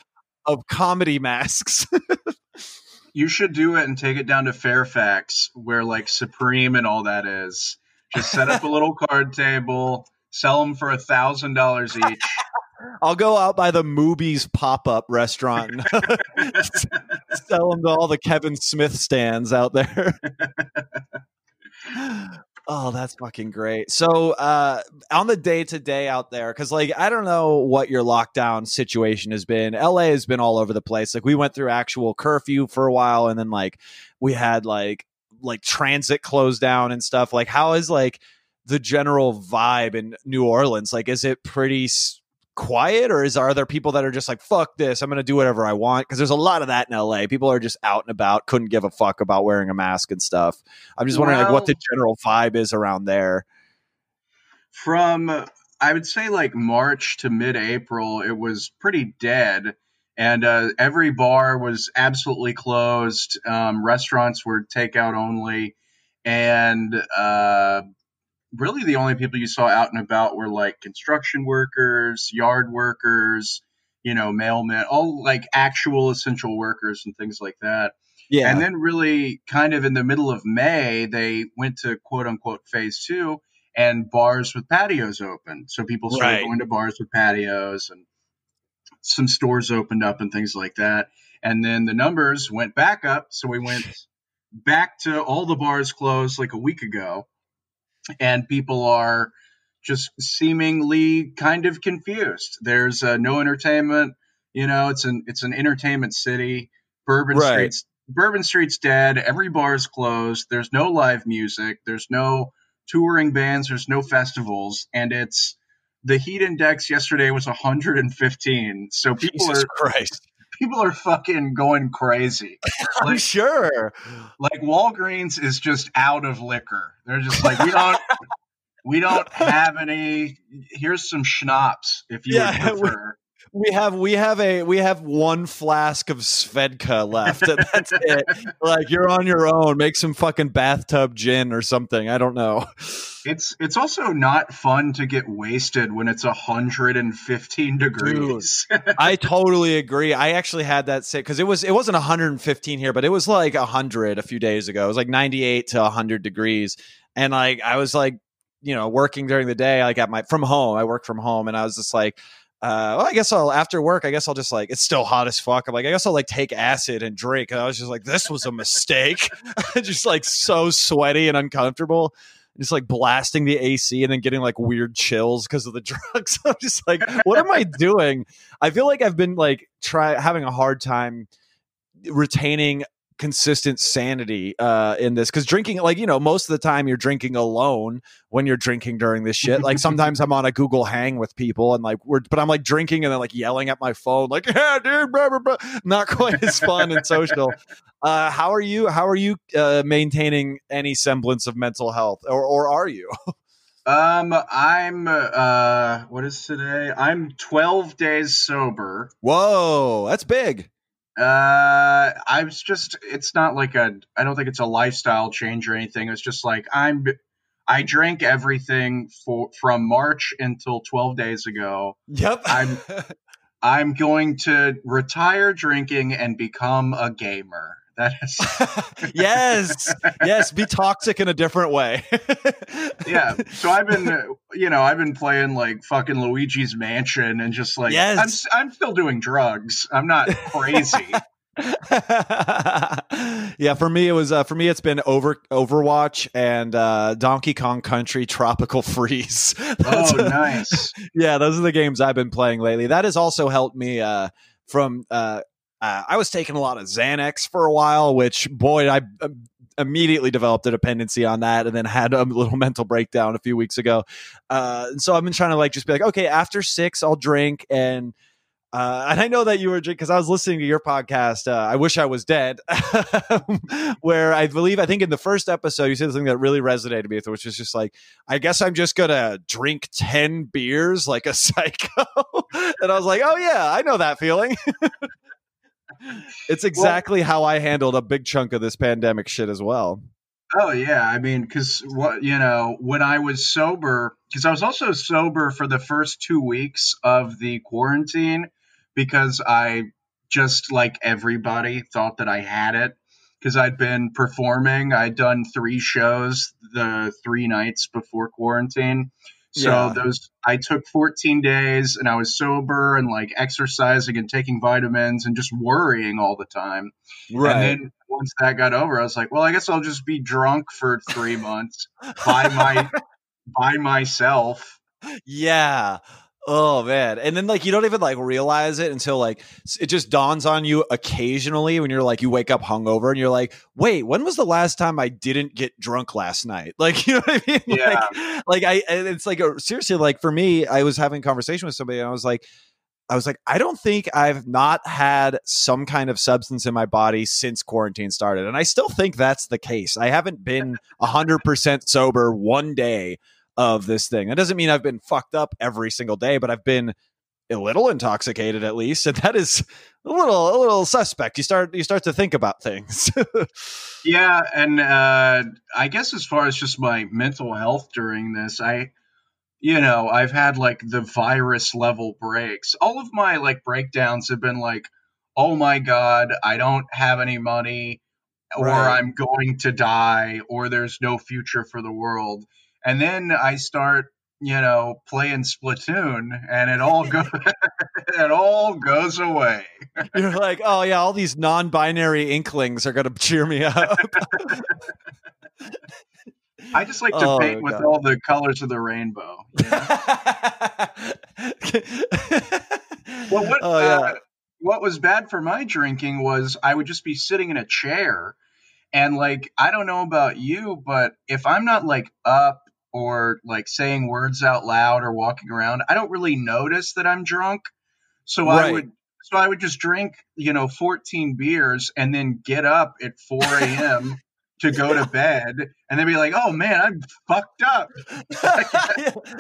of comedy masks. *laughs* You should do it and take it down to Fairfax, where like Supreme and all that is. Just set up a little *laughs* card table, sell them for a thousand dollars each. I'll go out by the Mooby's pop up restaurant, sell them to all the Kevin Smith stands out there. *laughs* oh, that's fucking great. So, uh, on the day to day out there, because like I don't know what your lockdown situation has been. LA has been all over the place. Like we went through actual curfew for a while, and then like we had like like transit closed down and stuff. Like, how is like the general vibe in New Orleans? Like, is it pretty s- quiet, or is are there people that are just like, "Fuck this, I'm to do whatever I want"? Because there's a lot of that in LA. People are just out and about, couldn't give a fuck about wearing a mask and stuff. I'm just wondering like what the general vibe is around there. From I would say like March to mid April, it was pretty dead. And uh, every bar was absolutely closed. Um, restaurants were takeout only. And uh, really, the only people you saw out and about were like construction workers, yard workers, you know, mailmen, all like actual essential workers and things like that. Yeah. And then, really, kind of in the middle of May, they went to quote unquote phase two, and bars with patios open. So people started Right. going to bars with patios, and some stores opened up and things like that. And then the numbers went back up. So we went *laughs* back to all the bars closed like a week ago, and people are just seemingly kind of confused. There's uh, no entertainment. You know, it's an it's an entertainment city. Bourbon Right. Street's Bourbon Street's dead. Every bar's closed. There's no live music. There's no touring bands. There's no festivals, and it's the heat index yesterday was 115. So people Jesus are Christ. People are fucking going crazy. *laughs* I'm sure. Like Walgreens is just out of liquor. They're just like we don't we don't *laughs* have any. Here's some schnapps if you Yeah, *laughs* would prefer. We have we have a we have one flask of Svedka left, and that's it. Like you're on your own. Make some fucking bathtub gin or something. I don't know. It's it's also not fun to get wasted when it's 115 degrees. *laughs* I totally agree. I actually had that say because it was it wasn't 115 here, but it was like 100 a few days ago. It was like 98 to 100 degrees, and like I was like, you know, working during the day, like at my from home. I work from home, and I was just like. Uh, well, I guess I'll after work. I guess I'll just like it's still hot as fuck. I'm like, I guess I'll like take acid and drink. And I was just like, this was a mistake. *laughs* just like so sweaty and uncomfortable. just like blasting the AC and then getting like weird chills because of the *laughs* drugs. *laughs* I'm just like, what am I doing? I feel like I've been like try having a hard time retaining consistent sanity uh in this because drinking like you know most of the time you're drinking alone when you're drinking during this shit like *laughs* sometimes i'm on a google hang with people and like we're but i'm like drinking and then like yelling at my phone like yeah dude blah, blah, blah. *laughs* not quite as fun and social uh how are you how are you uh maintaining any semblance of mental health or or are you *laughs* Um, I'm uh, what is today? I'm 12 days sober. whoa that's big Uh, I was just, it's not like a, I don't think it's a lifestyle change or anything. It's just like I'm, I drank everything for from March until 12 days ago. yep I'm, *laughs* I'm going to retire drinking and become a gamer. That is, yes *laughs* *laughs* yes be toxic in a different way *laughs* yeah. So I've been, uh, you know, I've been playing like fucking Luigi's Mansion and just like, Yes. I'm, I'm still doing drugs. I'm not crazy. yeah, for me it was uh, for me it's been over Overwatch and uh, Donkey Kong Country Tropical Freeze. Oh, nice. yeah, those are the games I've been playing lately. That has also helped me uh, from. Uh, I was taking a lot of Xanax for a while, which boy, I uh, immediately developed a dependency on that, and then had a *laughs* little mental breakdown a few weeks ago. Uh, and so I've been trying to like just be like, okay, after six, I'll drink and. Uh, and I know that you were because I was listening to your podcast. Uh, I wish I was dead, *laughs* where I believe I think in the first episode you said something that really resonated with me, which was just like, I guess I'm just gonna drink ten beers like a *laughs* psycho. and I was like, oh yeah, I know that feeling. It's exactly how I handled a big chunk of this pandemic shit as well. Oh yeah, I mean, because what you know, when I was sober, because I was also sober for the first two weeks of the quarantine, because I just like everybody thought that I had it, because I'd been performing. I'd done three shows the three nights before quarantine. So Yeah. those I took 14 days and I was sober and like exercising and taking vitamins and just worrying all the time. Right. And then once that got over, I was like, well, I guess I'll just be drunk for three months by my *laughs* by myself. Yeah. Oh man. And then like you don't even like realize it until like it just dawns on you occasionally when you're like you wake up hungover and you're like, "Wait, when was the last time I didn't get drunk last night?" *laughs* Like, you know what I mean? Yeah. Like, like I it's like a, seriously like for me, I was having a conversation with somebody and I was like I was like, I don't think I've not had some kind of substance in my body since quarantine started. And I still think that's the case. I haven't been 100% sober one day of this thing. That doesn't mean I've been fucked up every single day, but I've been a little intoxicated at least. And that is a little a little suspect. You start you start to think about things. *laughs* Yeah, and uh, I guess as far as just my mental health during this, I, you know, I've had like the virus level breaks. All of my like breakdowns have been like, oh my god, I don't have any money, or Right. I'm going to die, or there's no future for the world. And then I start, you know, playing Splatoon, and it all goes, *laughs* *laughs* it all goes away. *laughs* You're like, oh yeah, all these non-binary inklings are gonna cheer me up. I just like to Oh, paint with God. all the colors of the rainbow. you know? Well, what, Oh, yeah. uh, what was bad for my drinking was I would just be sitting in a chair, and like I don't know about you, but if I'm not like up or like saying words out loud or walking around, I don't really notice that I'm drunk. So I would. So I would just drink, you know, 14 beers and then get up at 4 a.m. to go to *laughs* bed and then be like, oh man, I'm fucked up. *laughs*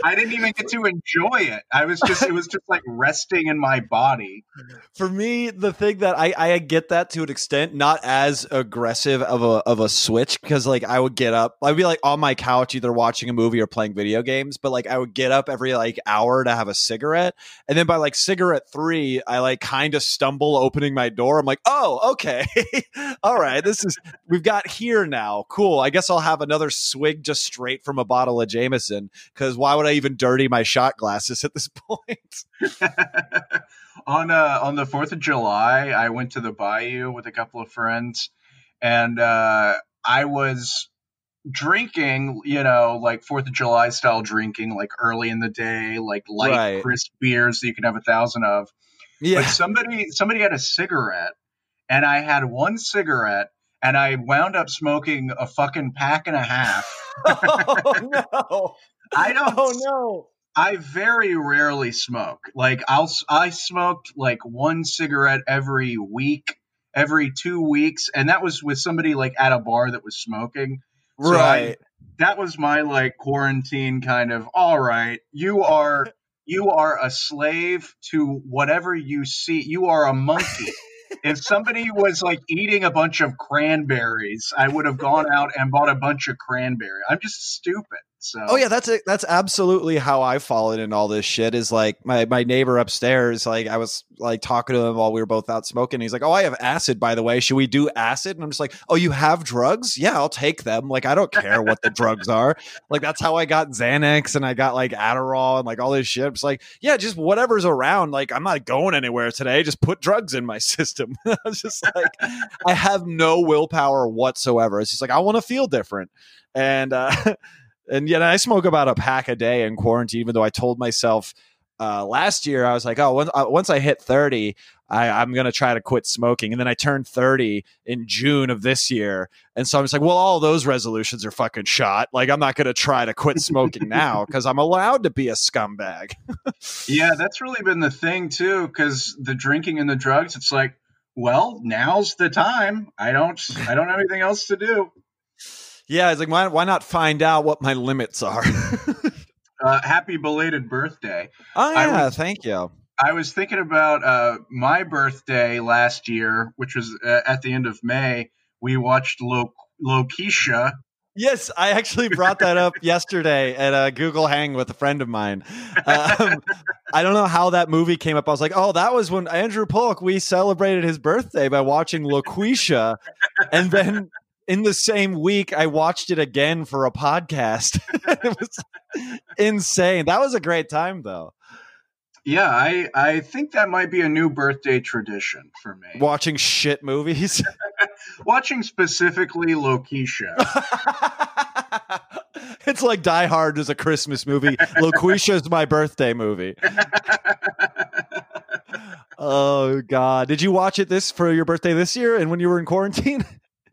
I didn't even get to enjoy it. I was just, it was just like resting in my body. For me, the thing that I, I get that to an extent, not as aggressive of a of a switch, because like I would get up, I'd be like on my couch either watching a movie or playing video games, but like I would get up every like hour to have a cigarette. And then by like cigarette three, I like kind of stumble opening my door. I'm like, oh, okay. *laughs* All right. This is we've got here now. Cool. I guess I'll have another swig just straight from a bottle of Jameson. Cause why would I even dirty my shot glasses at this *laughs* point? *laughs* on uh on the Fourth of July, I went to the bayou with a couple of friends, and uh, I was drinking, you know, like Fourth of July style drinking, like early in the day, like light Right. crisp beers that you can have a thousand of. Yeah. But somebody somebody had a cigarette, and I had one cigarette, and I wound up smoking a fucking pack and a half. *laughs* oh no! I don't. Oh no! I very rarely smoke. Like I'll I smoked like one cigarette every week, every two weeks, and that was with somebody like at a bar that was smoking. So I- Right. that was my like quarantine kind of. All right, you are *laughs* you are a slave to whatever you see. You are a monkey. If somebody was like eating a bunch of cranberries, I would have gone out and bought a bunch of cranberry. I'm just stupid. So Oh yeah, that's that's absolutely how I fallen in all this shit. Is like my my neighbor upstairs. Like I was like talking to him while we were both out smoking. He's like, "Oh, I have acid, by the way. Should we do acid?" And I'm just like, "Oh, you have drugs? Yeah, I'll take them. Like I don't care what the drugs are. Like that's how I got Xanax and I got like Adderall and like all this shit. It's like, yeah, just whatever's around. Like I'm not going anywhere today. Just put drugs in my *laughs* system. *laughs* I was just like, I have no willpower whatsoever. It's just like I want to feel different, and uh, *laughs* and yet I smoke about a pack a day in quarantine. Even though I told myself uh, last year I was like, oh, once, uh, once I hit thirty, I, I'm gonna try to quit smoking. And then I turned thirty in June of this year, and so I'm just like, well, all those resolutions are fucking shot. Like I'm not gonna try to quit smoking now because I'm allowed to be a scumbag. *laughs* Yeah, that's really been the thing too, because the drinking and the drugs, it's like, well, now's the time. I don't, I don't have anything else to do. Yeah, it's like why why not find out what my limits are? *laughs* Uh, happy belated birthday! oh yeah, was- thank you. I was thinking about uh, my birthday last year, which was uh, at the end of May. We watched Lo- Loqueesha. Yes, I actually brought that up *laughs* yesterday at a Google Hang with a friend of mine. Um, I don't know how that movie came up. I was like, oh, that was when Andrew Polk, we celebrated his birthday by watching Loqueesha. And then in the same week, I watched it again for a podcast. *laughs* it was insane. That was a great time, though. Yeah, I, I think that might be a new birthday tradition for me. Watching shit movies. *laughs* Watching specifically Loqueesha. *laughs* it's like Die Hard is a Christmas movie. Loqueesha is my birthday movie. oh God! Did you watch it this for your birthday this year and when you were in quarantine?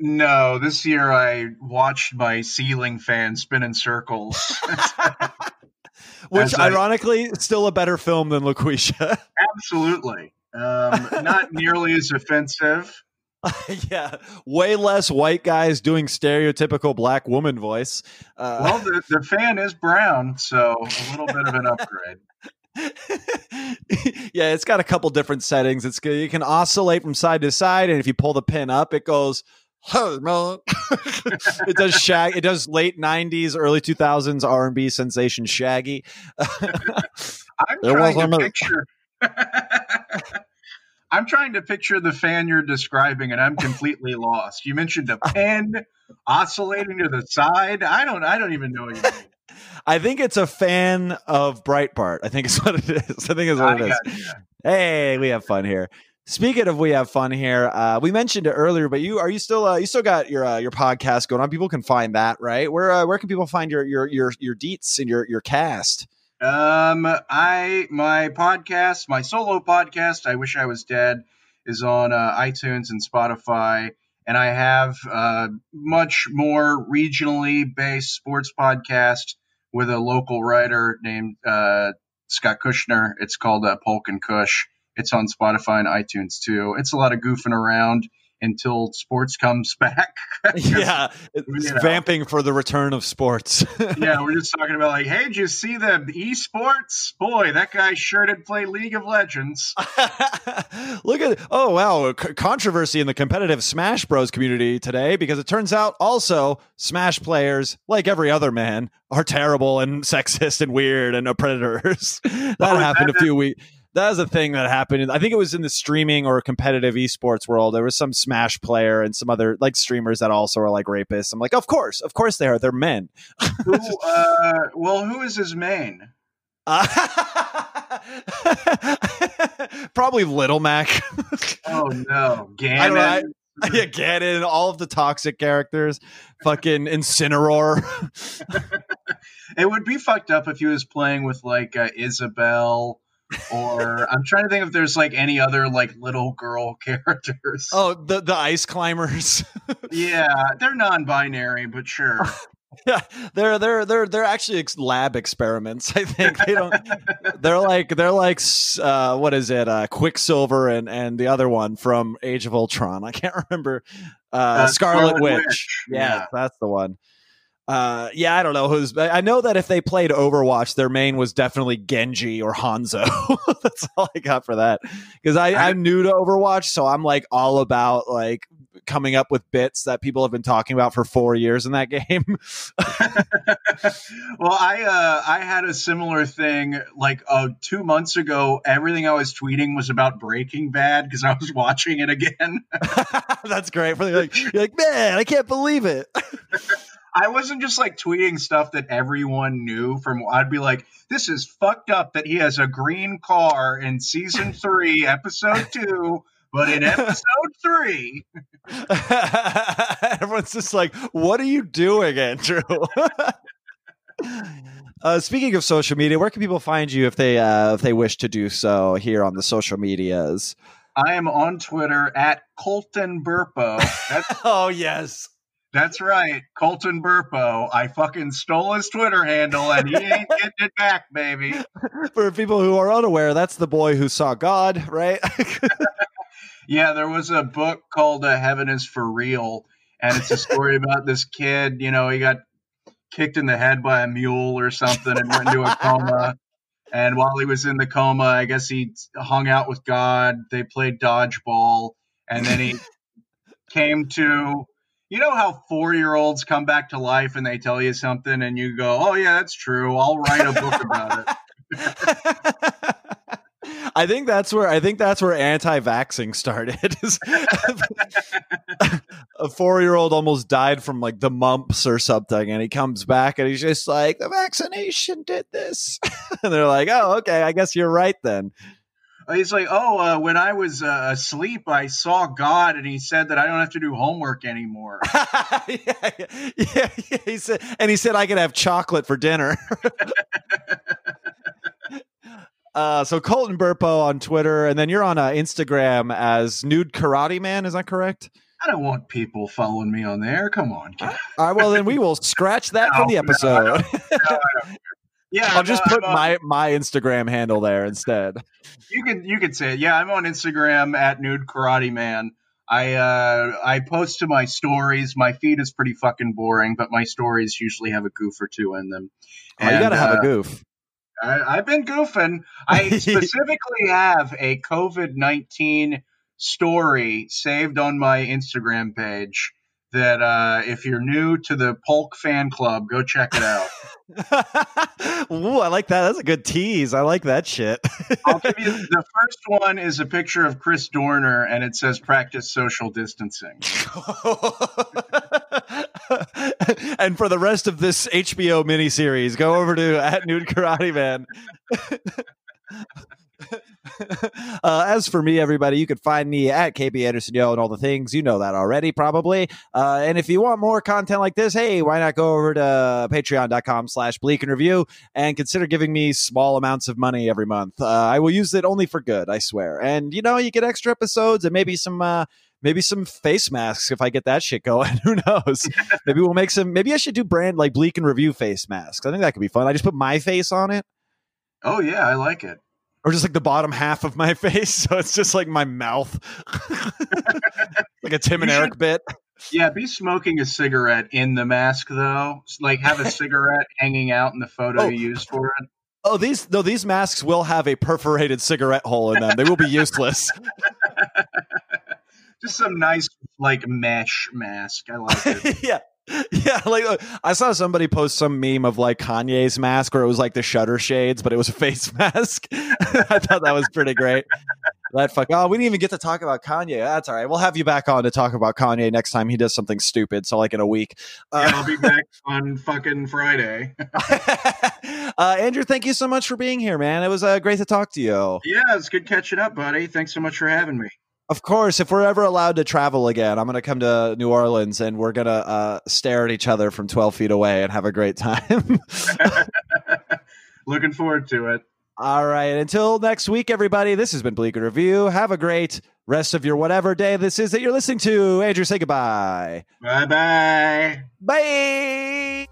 No, this year I watched my ceiling fan spin in circles. *laughs* *laughs* Which, I- ironically, is still a better film than Loqueesha. *laughs* Absolutely. Um, not nearly as offensive. yeah, way less white guys doing stereotypical black woman voice. Uh, Well, the, the fan is brown, so a little bit of an upgrade. yeah, it's got a couple different settings. It's good. You can oscillate from side to side, and if you pull the pin up, it goes. *laughs* It does shag. It does late '90s, early 2000s R&B sensation Shaggy. *laughs* I'm There trying to picture. *laughs* I'm trying to picture the fan you're describing, and I'm completely lost. You mentioned a pen oscillating to the side. I don't. I don't even know what you mean. I think it's a fan of Breitbart. I think it's what it is. I think it's what it is. Hey, we have fun here. Speaking of we have fun here, uh, we mentioned it earlier, but you are you still uh, you still got your uh, your podcast going on? People can find that, right? Where uh, where can people find your your your your deets and your your cast? Um, I my podcast, my solo podcast, I wish I was dead, is on uh, iTunes and Spotify, and I have uh, much more regionally based sports podcast with a local writer named uh, Scott Kushner. It's called Polk and Kush. It's on Spotify and iTunes too. It's a lot of goofing around until sports comes *laughs* back. *laughs* yeah, it's You know. vamping for the return of sports. *laughs* yeah, we're just talking about like, hey, did you see the esports? Boy, that guy sure did play League of Legends. Look at oh wow, c- controversy in the competitive Smash Bros community today because it turns out also Smash players, like every other man, are terrible and sexist and weird and predators. that Oh, happened that a few weeks. That was a thing that happened. I think it was in the streaming or competitive esports world. There was some Smash player and some other like streamers that also are like rapists. I'm like, of course, of course they are. They're men. *laughs* who, uh, well, who is his main? Uh, *laughs* Probably Little Mac. *laughs* Oh no, know. I- Ganon. yeah, in all of the toxic characters, fucking Incineroar. It would be fucked up if he was playing with like uh, Isabelle, or I'm trying to think if there's like any other like little girl *laughs* characters. oh, the the ice climbers. *laughs* Yeah, they're non-binary, but sure. *laughs* yeah, they're they're they're they're actually ex- lab experiments. I think they don't. they're like they're like uh, what is it? Uh, Quicksilver and and the other one from Age of Ultron. I can't remember. Uh, Uh, Scarlet, Scarlet Witch. Witch, Yeah, yeah. that's the one. Uh, yeah, I don't know who's. I know that if they played Overwatch, their main was definitely Genji or Hanzo. *laughs* that's all I got for that. Because I, I'm new to Overwatch, so I'm like all about like coming up with bits that people have been talking about for four years in that *laughs* game. *laughs* well, I uh, I had a similar thing like uh, two months ago. Everything I was tweeting was about Breaking Bad because I was watching it again. That's great. For like, you're like, man, I can't believe it. I wasn't just like tweeting stuff that everyone knew from. I'd be like, "This is fucked up that he has a green car in season *laughs* three, episode two, but in episode three, *laughs* Everyone's just like, what are you doing, Andrew? *laughs* uh, speaking of social media, where can people find you if they uh, if they wish to do so here on the social medias? I am on Twitter at Colton Burpo. That's oh yes, that's right, Colton Burpo. I fucking stole his Twitter handle, and he ain't *laughs* getting it back, baby. For people who are unaware, that's the boy who saw God, right? *laughs* Yeah, there was a book called uh, Heaven is for Real, and it's a story about this kid. You know, he got kicked in the head by a mule or something and went into a coma. And while he was in the coma, I guess he hung out with God. They played dodgeball, and then he *laughs* came to. You know how four year olds come back to life and they tell you something, and you go, "Oh yeah, that's true. I'll write a book about it." *laughs* I think that's where I think that's where anti-vaxing started. *laughs* A four-year-old almost died from like the mumps or something, and he comes back and he's just like, "The vaccination did this," *laughs* and they're like, "Oh, okay, I guess you're right then." He's like, oh, uh, when I was uh, asleep, I saw God, and he said that I don't have to do homework anymore. *laughs* yeah, yeah, yeah, he said, and he said I could have chocolate for dinner. *laughs* uh, so Colton Burpo on Twitter, and then you're on uh, Instagram as Nude Karate Man. Is that correct? I don't want people following me on there. Come on. All right, well then we will scratch that *laughs* from the No, no, episode. Yeah, I'll I'm just on- put on- my my Instagram handle there instead. You can you can say it. Yeah, I'm on Instagram at Nude Karate Man. I uh, I post to my stories. My feed is pretty fucking boring, but my stories usually have a goof or two in them. Oh, you got to have uh, a goof. I, I've been goofing. I *laughs* specifically have a COVID nineteen story saved on my Instagram page. That uh, if you're new to the Polk fan club, go check it out. *laughs* Ooh, I like that. That's a good tease. I like that shit. *laughs* I'll give you the first one is a picture of Chris Dorner, and it says "practice social distancing." *laughs* and for the rest of this HBO miniseries, go over to at Nude Karate Man. *laughs* uh, as for me, everybody, you can find me at KB Anderson Yo and all the things. You know that already, probably. Uh, and if you want more content like this, hey, why not go over to patreon.com slash Bleak in Review and consider giving me small amounts of money every month. Uh, I will use it only for good, I swear. And, you know, you get extra episodes and maybe some. Uh, maybe some face masks if I get that shit going. *laughs* Who knows? *laughs* maybe we'll make some. Maybe I should do brand like Bleak in Review face masks. I think that could be fun. I just put my face on it, Oh yeah, I like it. Or just like the bottom half of my *laughs* face, so it's just like my mouth, *laughs* like a Tim and You Eric bit. Yeah, be smoking a cigarette in the mask though. Like have a *laughs* cigarette hanging out in the photo Oh. you used for it. Oh, these no, these masks will have a perforated cigarette hole in them. They will be useless. Just some nice like mesh mask. I like it. yeah. *laughs* Yeah, like uh, I saw somebody post some meme of like Kanye's mask where it was like the shutter shades, but it was a *laughs* face mask. *laughs* I thought that was pretty great. That fuck. Oh, we didn't even get to talk about Kanye. That's all right. We'll have you back on to talk about Kanye next time he does something stupid. So like in a week. yeah, I'll be back on fucking Friday. Uh, Andrew, thank you so much for being here, man. It was uh, great to talk to you. yeah, it's good catching up, buddy. Thanks so much for having me. Of course, if we're ever allowed to travel again, I'm going to come to New Orleans and we're going to uh, stare at each other from 12 feet away and have a great time. *laughs* *laughs* Looking forward to it. All right. Until next week, everybody, this has been Bleak Review. Have a great rest of your whatever day this is that you're listening to. Andrew, say goodbye. Bye bye. Bye.